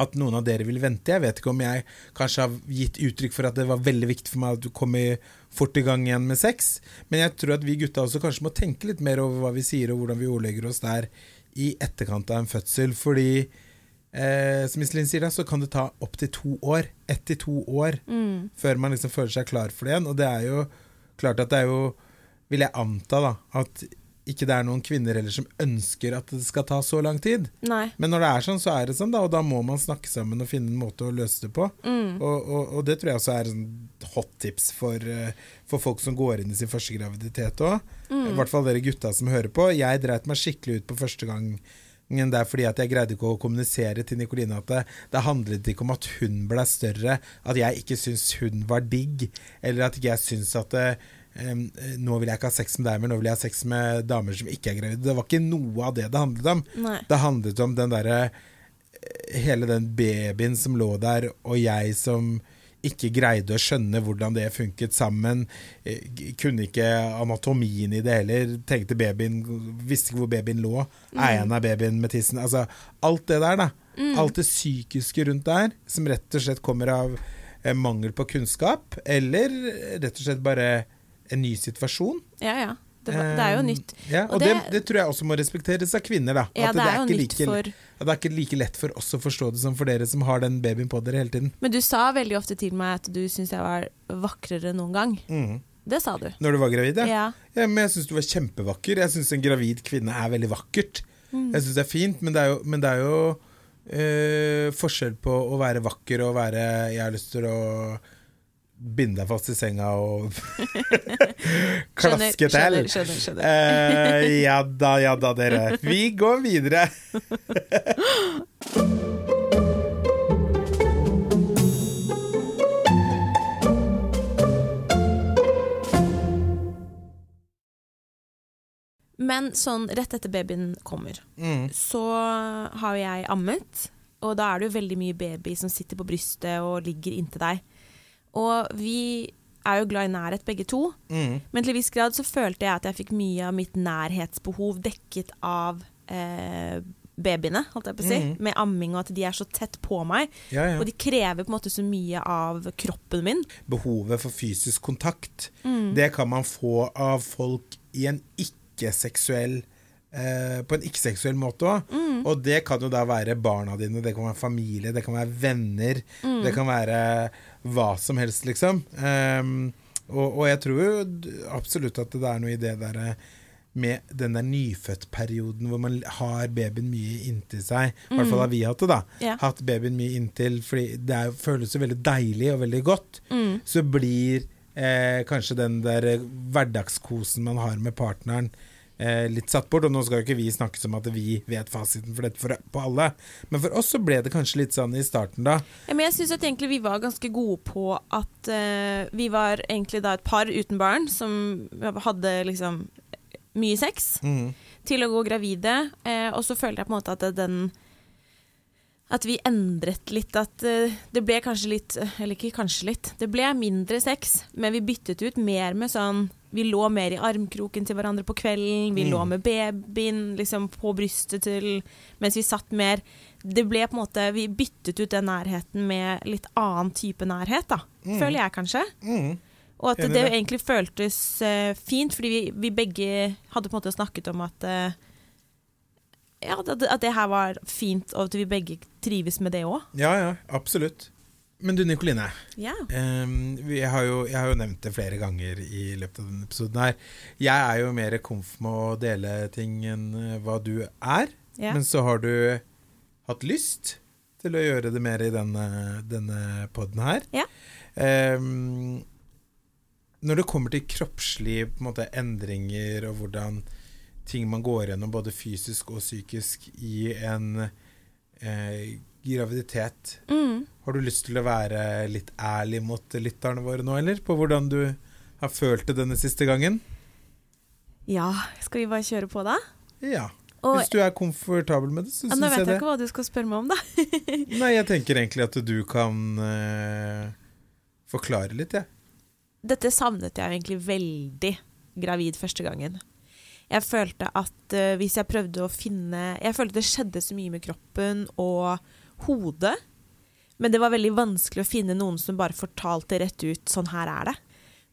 at noen av dere vil vente. Jeg vet ikke om jeg kanskje har gitt uttrykk for at det var veldig viktig for meg at du kom i, fort i gang igjen med sex, men jeg tror at vi gutta også kanskje må tenke litt mer over hva vi sier og hvordan vi ordlegger oss der i etterkant av en fødsel, fordi eh, som Iselin sier da, så kan det ta opptil to år, ett til to år, før man liksom føler seg klar for det igjen, og det er jo klart at det er jo, vil jeg anta da, at ikke det er noen kvinner heller som ønsker at det skal ta så lang tid. Nei. Men når det er sånn, så er det sånn, da, og da må man snakke sammen og finne en måte å løse det på. Og, og, og det tror jeg også er sånn hot tips for, eh, for folk som går inn i sin første graviditet òg. I hvert fall dere gutta som hører på. Jeg dreit meg skikkelig ut på første gang. Der fordi at jeg greide ikke å kommunisere til Nikoline at det, det handlet ikke om at hun ble større, at jeg ikke syntes hun var digg, eller at ikke jeg syntes at det, em, nå vil jeg ikke ha sex med deg, men nå vil jeg ha sex med damer som ikke er gravide. Det var ikke noe av det det handlet om. Nei. Det handlet om den derre Hele den babyen som lå der, og jeg som ikke greide å skjønne hvordan det funket sammen. Eh, Kunne ikke anatomien i det heller. Tenkte babyen Visste ikke hvor babyen lå. Eieren av babyen med tissen. Altså, alt det der, da. Alt det psykiske rundt der, som rett og slett kommer av eh, mangel på kunnskap, eller rett og slett bare en ny situasjon. Ja, ja. Det, det er jo Eh, nytt. Ja, og Og det, det- tror jeg også må respekteres av kvinner. da Ja, At det er nytt like, for- at det er ikke like lett for oss å forstå det som for dere som har den babyen på dere hele tiden. Men du sa veldig ofte til meg at du syns jeg var vakrere noen gang. Mm. Det sa du. Når du var gravid, ja. Ja. ja men jeg syns du var kjempevakker. Jeg syns en gravid kvinne er veldig vakkert. Mm. Jeg syns det er fint, men det er jo, men det er jo øh, forskjell på å være vakker og være Jeg har lyst til å binde deg fast i senga og klaske til. Skjønner, skjønner, skjønner. Eh, ja da, ja da, dere. Vi går videre. Men sånn rett etter babyen kommer, Mm. så har jeg ammet. Og da er det jo veldig mye baby som sitter på brystet og ligger inntil deg. Og vi er jo glad i nærhet begge to, Mm. men til en viss grad så følte jeg at jeg fikk mye av mitt nærhetsbehov dekket av eh, babyene, holdt jeg på å si. Mm. Med amming og at de er så tett på meg. Ja, ja. Og de krever på en måte så mye av kroppen min. Behovet for fysisk kontakt, Mm. det kan man få av folk i en ikke-seksuell eh, på en ikke-seksuell måte òg. Mm. Og det kan jo da være barna dine, det kan være familie, det kan være venner. Mm. Det kan være hva som helst, liksom. Eh, og, og jeg tror jo absolutt at det er noe i det derre med den der nyfødtperioden hvor man har babyen mye inntil seg. I hvert fall har vi hatt det, da. Yeah. Hatt babyen mye inntil, fordi det er, føles jo veldig deilig og veldig godt. Mm. Så blir eh, kanskje den der eh, hverdagskosen man har med partneren, eh, litt satt bort. Og nå skal jo ikke vi snakke som at vi vet fasiten for dette for, på alle, men for oss så ble det kanskje litt sånn i starten, da. Ja, men jeg syns at egentlig vi var ganske gode på at eh, vi var egentlig da et par uten barn som hadde liksom mye sex, Mm. til å gå gravide. Eh, og så følte jeg på en måte at den At vi endret litt. At eh, det ble kanskje litt Eller ikke kanskje litt. Det ble mindre sex, men vi byttet ut mer med sånn Vi lå mer i armkroken til hverandre på kvelden. Vi Mm. lå med babyen liksom på brystet til Mens vi satt mer Det ble på en måte Vi byttet ut den nærheten med litt annen type nærhet, da. Mm. Føler jeg kanskje. Mm. Og at det egentlig føltes uh, fint, fordi vi, vi begge hadde på en måte snakket om at uh, Ja, at det her var fint, og at vi begge trives med det òg. Ja, ja, absolutt. Men du, Nikoline. Ja. um, jeg, har jo, jeg har jo nevnt det flere ganger i løpet av denne episoden her. Jeg er jo mer komf med å dele ting enn eh, hva du er. Ja. Men så har du hatt lyst til å gjøre det mer i denne, denne poden her. Ja. Um, når det kommer til kroppslige på en måte, endringer og hvordan ting man går gjennom både fysisk og psykisk i en eh, graviditet, Mm. har du lyst til å være litt ærlig mot lytterne våre nå, eller? På hvordan du har følt det denne siste gangen? ja. Skal vi bare kjøre på, da? Ja. Og, Hvis du er komfortabel med det, så syns jeg det. nå vet jeg ikke hva du skal spørre meg om, da. Nei, jeg tenker egentlig at du kan uh, forklare litt, jeg. Dette savnet jeg egentlig veldig gravid første gangen. Jeg følte at eh, hvis jeg prøvde å finne Jeg følte det skjedde så mye med kroppen og hodet. Men det var veldig vanskelig å finne noen som bare fortalte rett ut sånn her er det.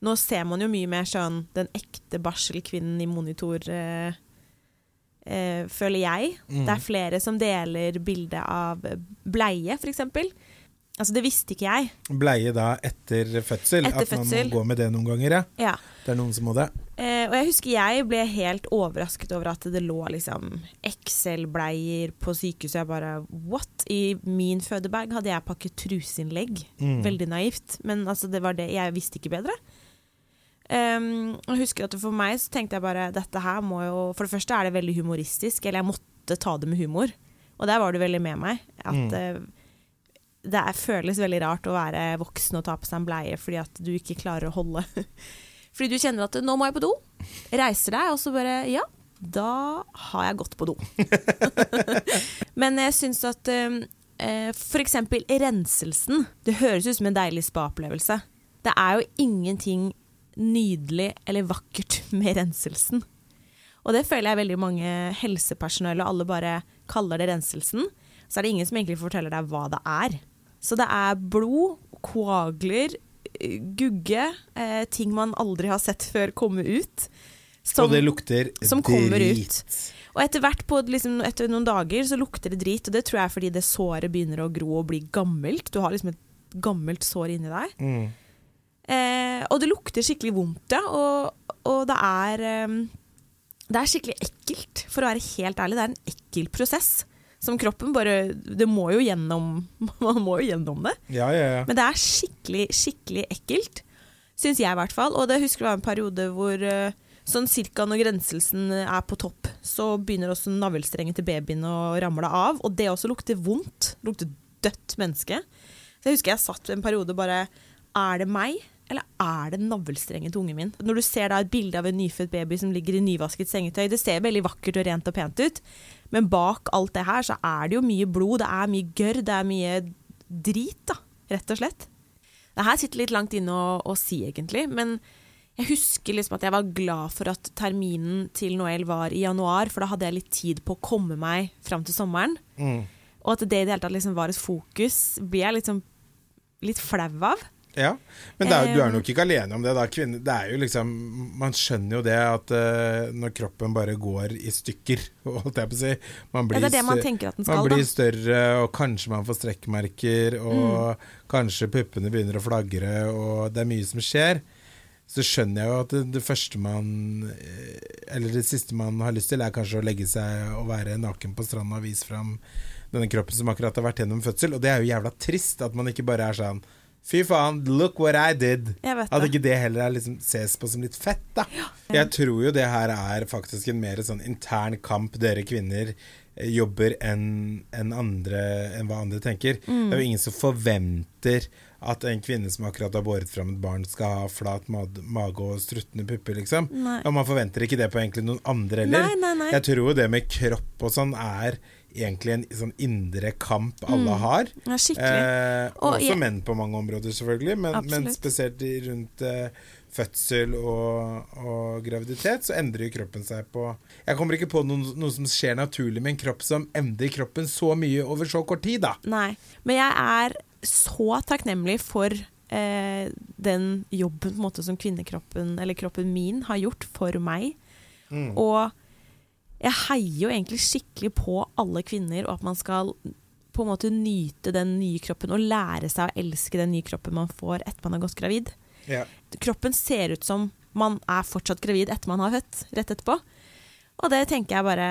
Nå ser man jo mye mer sånn den ekte barselkvinnen i monitor, eh, eh, føler jeg. Mm. Det er flere som deler bilde av bleie, f.eks. Altså, det visste ikke jeg. Bleie da etter fødsel. Etter at man må gå med det noen ganger, ja. Ja. Det er noen som må det. Eh, og jeg husker jeg ble helt overrasket over at det lå liksom Excel-bleier på sykehuset. Jeg bare what? I min fødebag hadde jeg pakket truseinnlegg. Mm. Veldig naivt, men altså det var det. Jeg visste ikke bedre. Um, jeg husker at For meg så tenkte jeg bare dette her må jo For det første er det veldig humoristisk, eller jeg måtte ta det med humor. Og der var du veldig med meg. At Mm. Eh, det er, føles veldig rart å være voksen og ta på seg en bleie fordi at du ikke klarer å holde Fordi du kjenner at 'nå må jeg på do', reiser deg, og så bare 'ja, da har jeg gått på do'. Men jeg syns at um, f.eks. for eksempel renselsen Det høres ut som en deilig spa-opplevelse. Det er jo ingenting nydelig eller vakkert med renselsen. Og det føler jeg veldig mange helsepersonell og alle bare kaller det renselsen. Så er det ingen som egentlig forteller deg hva det er. Så det er blod, koagler, eh, gugge, eh, ting man aldri har sett før komme ut. Som- og det lukter som kommer drit. Og etter hvert, på, liksom, etter noen dager, så lukter det drit. Og det tror jeg er fordi det såret begynner å gro og bli gammelt. Du har liksom et gammelt sår inni deg. Mm. Eh, og det lukter skikkelig vondt, ja. Og, og det er eh, Det er skikkelig ekkelt, for å være helt ærlig. Det er en ekkel prosess Som kroppen bare Det må jo gjennom Man må jo gjennom det. Ja, ja, ja. Men det er skikkelig, skikkelig ekkelt. Syns jeg, i hvert fall. Og det husker det var en periode hvor eh, sånn cirka når grenselsen er på topp, så begynner også navlestrengen til babyen å ramle av. Og det også lukter vondt. Lukter dødt menneske. Så jeg husker jeg satt en periode bare Er det meg? Eller er det navlestrengen til ungen min? Når du ser da et bilde av en nyfødt baby som ligger i nyvasket sengetøy, det ser veldig vakkert og rent og pent ut, men bak alt det her så er det jo mye blod, det er mye gørr, det er mye drit, da, rett og slett. Det her sitter litt langt inne å, å si, egentlig, men jeg husker liksom at jeg var glad for at terminen til Noel var i januar, for da hadde jeg litt tid på å komme meg fram til sommeren. Mm. Og at det i det hele tatt liksom var et fokus, blir jeg liksom litt flau av. Ja, men er, du er nok ikke alene om det. da Kvinner, det er jo liksom Man skjønner jo det at uh, når kroppen bare går i stykker, holdt jeg på å si man Ja, det det man man skal, blir større, og kanskje man får strekkmerker, og kanskje puppene begynner å flagre, og det er mye som skjer. Så skjønner jeg jo at det, det første man eh, Eller det siste man har lyst til, er kanskje å legge seg og være naken på stranda og vise fram denne kroppen som akkurat har vært gjennom fødsel. Og det er jo jævla trist at man ikke bare er sånn Fy faen, look what I did. At ikke det heller er liksom, ses på som litt fett, da. Jeg tror jo det her er faktisk en mer sånn intern kamp dere kvinner eh, jobber enn en andre enn hva andre tenker. Mm. Det er jo ingen som forventer at en kvinne som akkurat har båret fram et barn, skal ha flat mage og struttende pupper, liksom. Nei. Og man forventer ikke det på egentlig noen andre heller. Nei, nei. Jeg tror jo det med kropp og sånn er egentlig en sånn indre kamp alle har. Ja, skikkelig. Eh, Og også jeg- menn på mange områder, selvfølgelig, men, men spesielt rundt eh, fødsel og, og graviditet, så endrer kroppen seg på Jeg kommer ikke på noe, noe som skjer naturlig med en kropp som endrer kroppen så mye over så kort tid, da. Nei. Men jeg er så takknemlig for eh, den jobben måte som kvinnekroppen, eller kroppen min, har gjort for meg. Mm. Og jeg heier jo egentlig skikkelig på alle kvinner, og at man skal på en måte nyte den nye kroppen og lære seg å elske den nye kroppen man får etter man har gått gravid. Ja. Kroppen ser ut som man er fortsatt gravid etter man har født, rett etterpå. Og det tenker jeg bare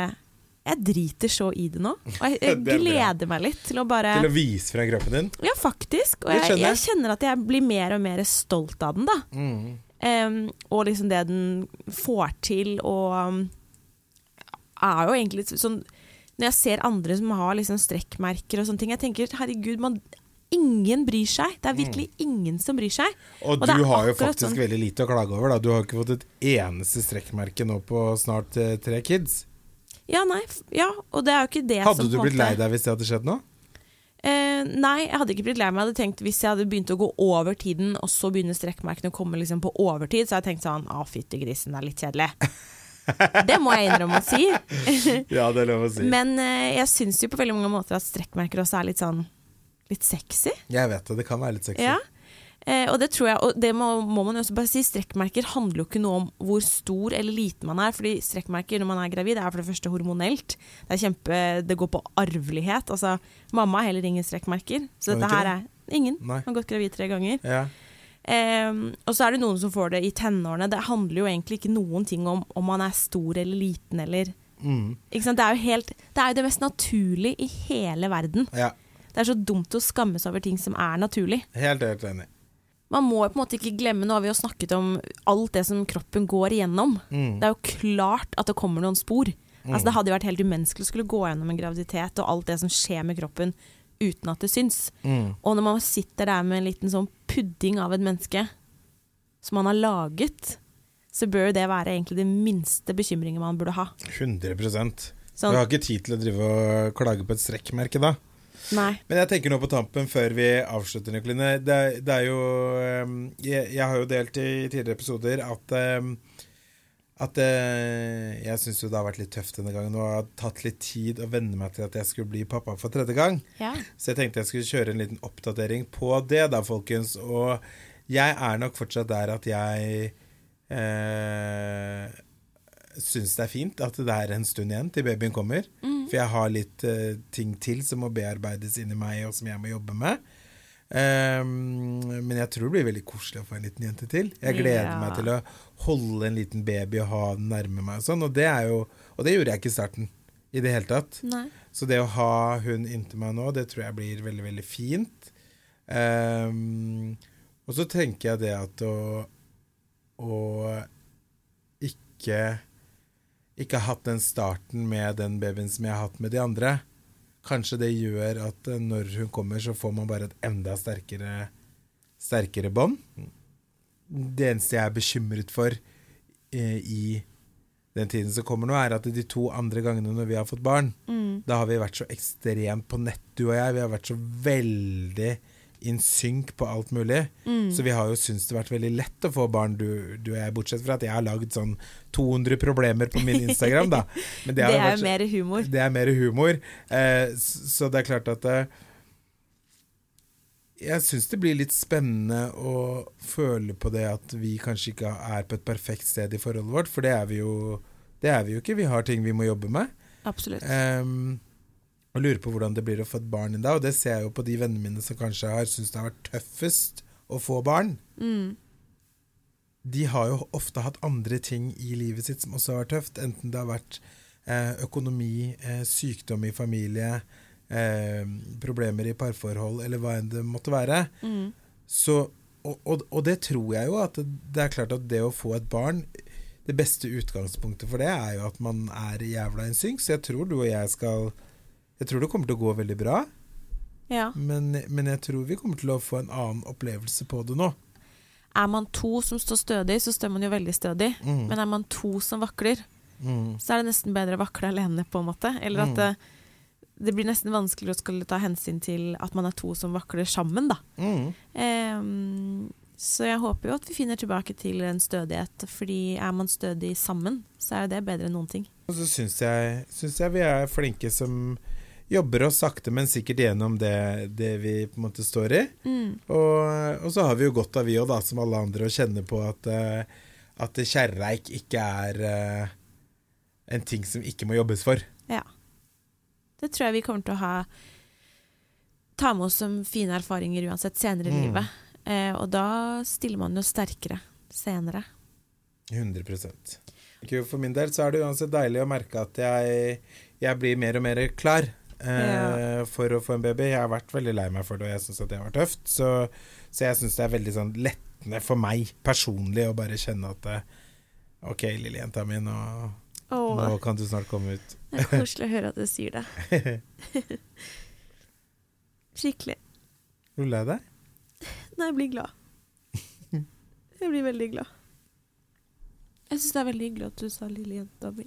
Jeg driter så i det nå. Og jeg, er gleder meg litt til å bare Til å vise frem kroppen din. Ja, faktisk. Og jeg, jeg. jeg kjenner at jeg blir mer og mer stolt av den, da. Mm. Um, og liksom det den får til, og um, er jo egentlig sånn Når jeg ser andre som har liksom strekkmerker og sånne ting, jeg tenker herregud, man, ingen bryr seg. Det er virkelig ingen som bryr seg. Og, Og du har jo faktisk sånn. veldig lite å klage over, da. Du har ikke fått et eneste strekkmerke nå på snart eh, tre kids. Ja, nei, ja, og det er jo ikke det Hadde som du blitt lei deg hvis det hadde skjedd nå? Eh, nei, jeg hadde ikke blitt lei meg. Jeg hadde tenkt Hvis jeg hadde begynt å gå over tiden, og så begynner strekkmerkene å komme liksom på overtid, så hadde jeg tenkt sånn Å, fytti grisen, det er litt kjedelig. det må jeg innrømme å si. Ja, det er lov å si. Men eh, jeg syns jo på veldig mange måter at strekkmerker også er litt sånn Litt sexy. Jeg vet det, det kan være litt sexy. Ja. Eh, og det tror jeg, og det må, må man også bare si, strekkmerker handler jo ikke noe om hvor stor eller liten man er. fordi strekkmerker når man er gravid er for det første hormonelt. Det kjempe, det går på arvelighet. Altså, mamma har heller ingen strekkmerker. Så dette her er ingen. Nei. Har gått gravid tre ganger. Ja. Eh, og så er det noen som får det i tenårene. Det handler jo egentlig ikke noen ting om om man er stor eller liten eller Mm. Det, er jo helt, det er jo det mest naturlige i hele verden. ja. Det er så dumt å skamme seg over ting som er naturlig. Helt, helt enig. Man må jo på en måte ikke glemme Nå har vi jo snakket om alt det som kroppen går igjennom. Mm. Det er jo klart at det kommer noen spor. Altså Det hadde jo vært helt umenneskelig å skulle gå gjennom en graviditet og alt det som skjer med kroppen uten at det syns. Mm. Og når man sitter der med en liten sånn pudding av et menneske som man har laget, så bør det være egentlig det minste bekymringen man burde ha. 100 sånn. Du har ikke tid til å drive og klage på et strekkmerke, da. nei. Men jeg tenker nå på tampen, før vi avslutter, Nikoline. Det, det er jo ehm, jeg, jeg har jo delt i tidligere episoder at ehm, at eh, jeg syns jo det har vært litt tøft denne gangen. Og har tatt litt tid å venne meg til at jeg skulle bli pappa for tredje gang. Ja. Så jeg tenkte jeg skulle kjøre en liten oppdatering på det, da, folkens. Og jeg er nok fortsatt der at jeg eh, syns det er fint at det er en stund igjen til babyen kommer. For jeg har litt eh, ting til som må bearbeides inni meg, og som jeg må jobbe med. Ehm, men jeg tror det blir veldig koselig å få en liten jente til. Jeg gleder Ja. meg til å holde en liten baby og ha den nærme meg og sånn. Og det, jo, og det gjorde jeg ikke i starten. i det hele tatt. Nei. Så det å ha hun inntil meg nå, det tror jeg blir veldig, veldig fint. Um, og så tenker jeg det at å, å ikke ikke ha hatt den starten med den babyen som jeg har hatt med de andre. Kanskje det gjør at eh, når hun kommer, så får man bare et enda sterkere, sterkere bånd. Det eneste jeg er bekymret for eh, i den tiden som kommer nå, er at de to andre gangene når vi har fått barn, Mm. da har vi vært så ekstremt på nett, du og jeg. Vi har vært så veldig in sync på alt mulig. Mm. Så vi har jo syntes det har vært veldig lett å få barn, du, du og jeg, bortsett fra at jeg har lagd sånn 200 problemer på min Instagram, da. Men Det har er vært jo mer humor. det er mer humor. Eh, så det er klart at eh, Jeg syns det blir litt spennende å føle på det at vi kanskje ikke er på et perfekt sted i forholdet vårt, for det er vi jo, det er vi jo ikke. Vi har ting vi må jobbe med. Absolutt. Ehm, og lurer på hvordan det blir å få et barn inn da, og det ser jeg jo på de vennene mine som kanskje har syntes det har vært tøffest å få barn. Mm. De har jo ofte hatt andre ting i livet sitt som også har vært tøft, enten det har vært eh, økonomi, eh, sykdom i familie, eh, problemer i parforhold, eller hva enn det måtte være. Mm. Så, og, og, og det tror jeg jo, at det, det er klart at det å få et barn Det beste utgangspunktet for det er jo at man er jævla en syng, så jeg tror du og jeg skal Jeg tror det kommer til å gå veldig bra, Ja. men, men jeg tror vi kommer til å få en annen opplevelse på det nå. Er man to som står stødig, så står man jo veldig stødig. Mm. Men er man to som vakler, Mm. så er det nesten bedre å vakle alene, på en måte. Eller at Mm. det, det blir nesten vanskeligere å skulle ta hensyn til at man er to som vakler sammen, da. Ehm, så jeg håper jo at vi finner tilbake til en stødighet, fordi er man stødig sammen, så er det bedre enn noen ting. Og så syns jeg, syns jeg vi er flinke som jobber oss sakte, men sikkert gjennom det, det vi på en måte står i. Mm. Og, og så har vi jo godt av, vi òg, som alle andre, å kjenne på at, eh, at kjerreik ikke er eh, en ting som ikke må jobbes for. Ja. Det tror jeg vi kommer til å ha ta med oss som fine erfaringer uansett senere i Mm. livet. Eh, og da stiller man jo sterkere senere. 100 Ikke For min del så er det uansett deilig å merke at jeg, jeg blir mer og mer klar eh, for å få en baby. Jeg har vært veldig lei meg for det, og jeg syns det har vært tøft. Så, så jeg syns det er veldig sånn lettende for meg personlig å bare kjenne at eh, OK, lille jenta mi, nå, nå kan du snart komme ut. det er koselig å høre at du sier det. Skikkelig. Blir du lei deg? Nei, jeg blir glad. Jeg blir veldig glad. Jeg syns det er veldig hyggelig at du sa 'lille jenta mi'.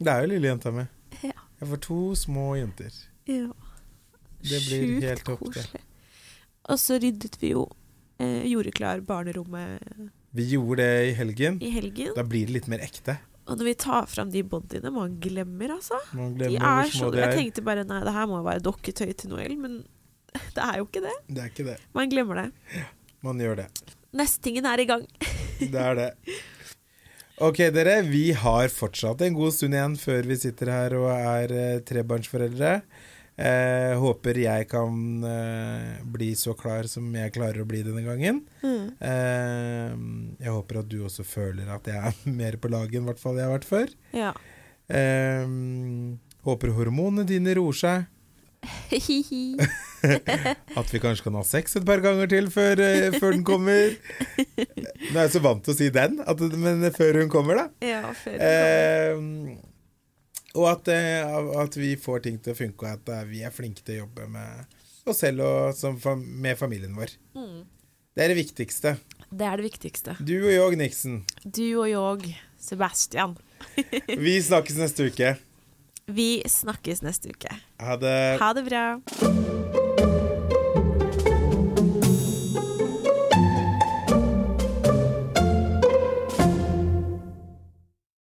Det er jo lille jenta mi. Ja. Jeg får to små jenter. Ja. Det blir Sjukt helt topp, koselig. Og så ryddet vi jo eh, Gjorde klar barnerommet Vi gjorde det i helgen. i helgen. Da blir det litt mer ekte. Og når vi tar fram de bodyene, man glemmer, altså. Man De er hvor små så, de jeg tenkte bare nei, det her må være dokketøy til Noel, men det er jo ikke det. Det er ikke det. Man glemmer det. Man gjør det. Nestingen er i gang. Det er det. Ok, dere. Vi har fortsatt en god stund igjen før vi sitter her og er eh, trebarnsforeldre. Eh, håper jeg kan eh, bli så klar som jeg klarer å bli denne gangen. Mm. Eh, jeg håper at du også føler at jeg er mer på laget enn hvert fall jeg har vært før. Ja. Eh, håper hormonene dine roer seg. At vi kanskje kan ha sex et par ganger til før, uh, før den kommer. Nå er jeg så vant til å si den, at, men før hun kommer, da. ja, før hun Eh, og at, eh, at vi får ting til å funke, og at eh, vi er flinke til å jobbe med oss selv og som, fam- med familien vår. mm. Det er det viktigste. Det er det viktigste. Du og jeg, Nixon. Du og jeg, Sebastian. Vi snakkes neste uke. Vi snakkes neste uke. Ha det. Ha det bra.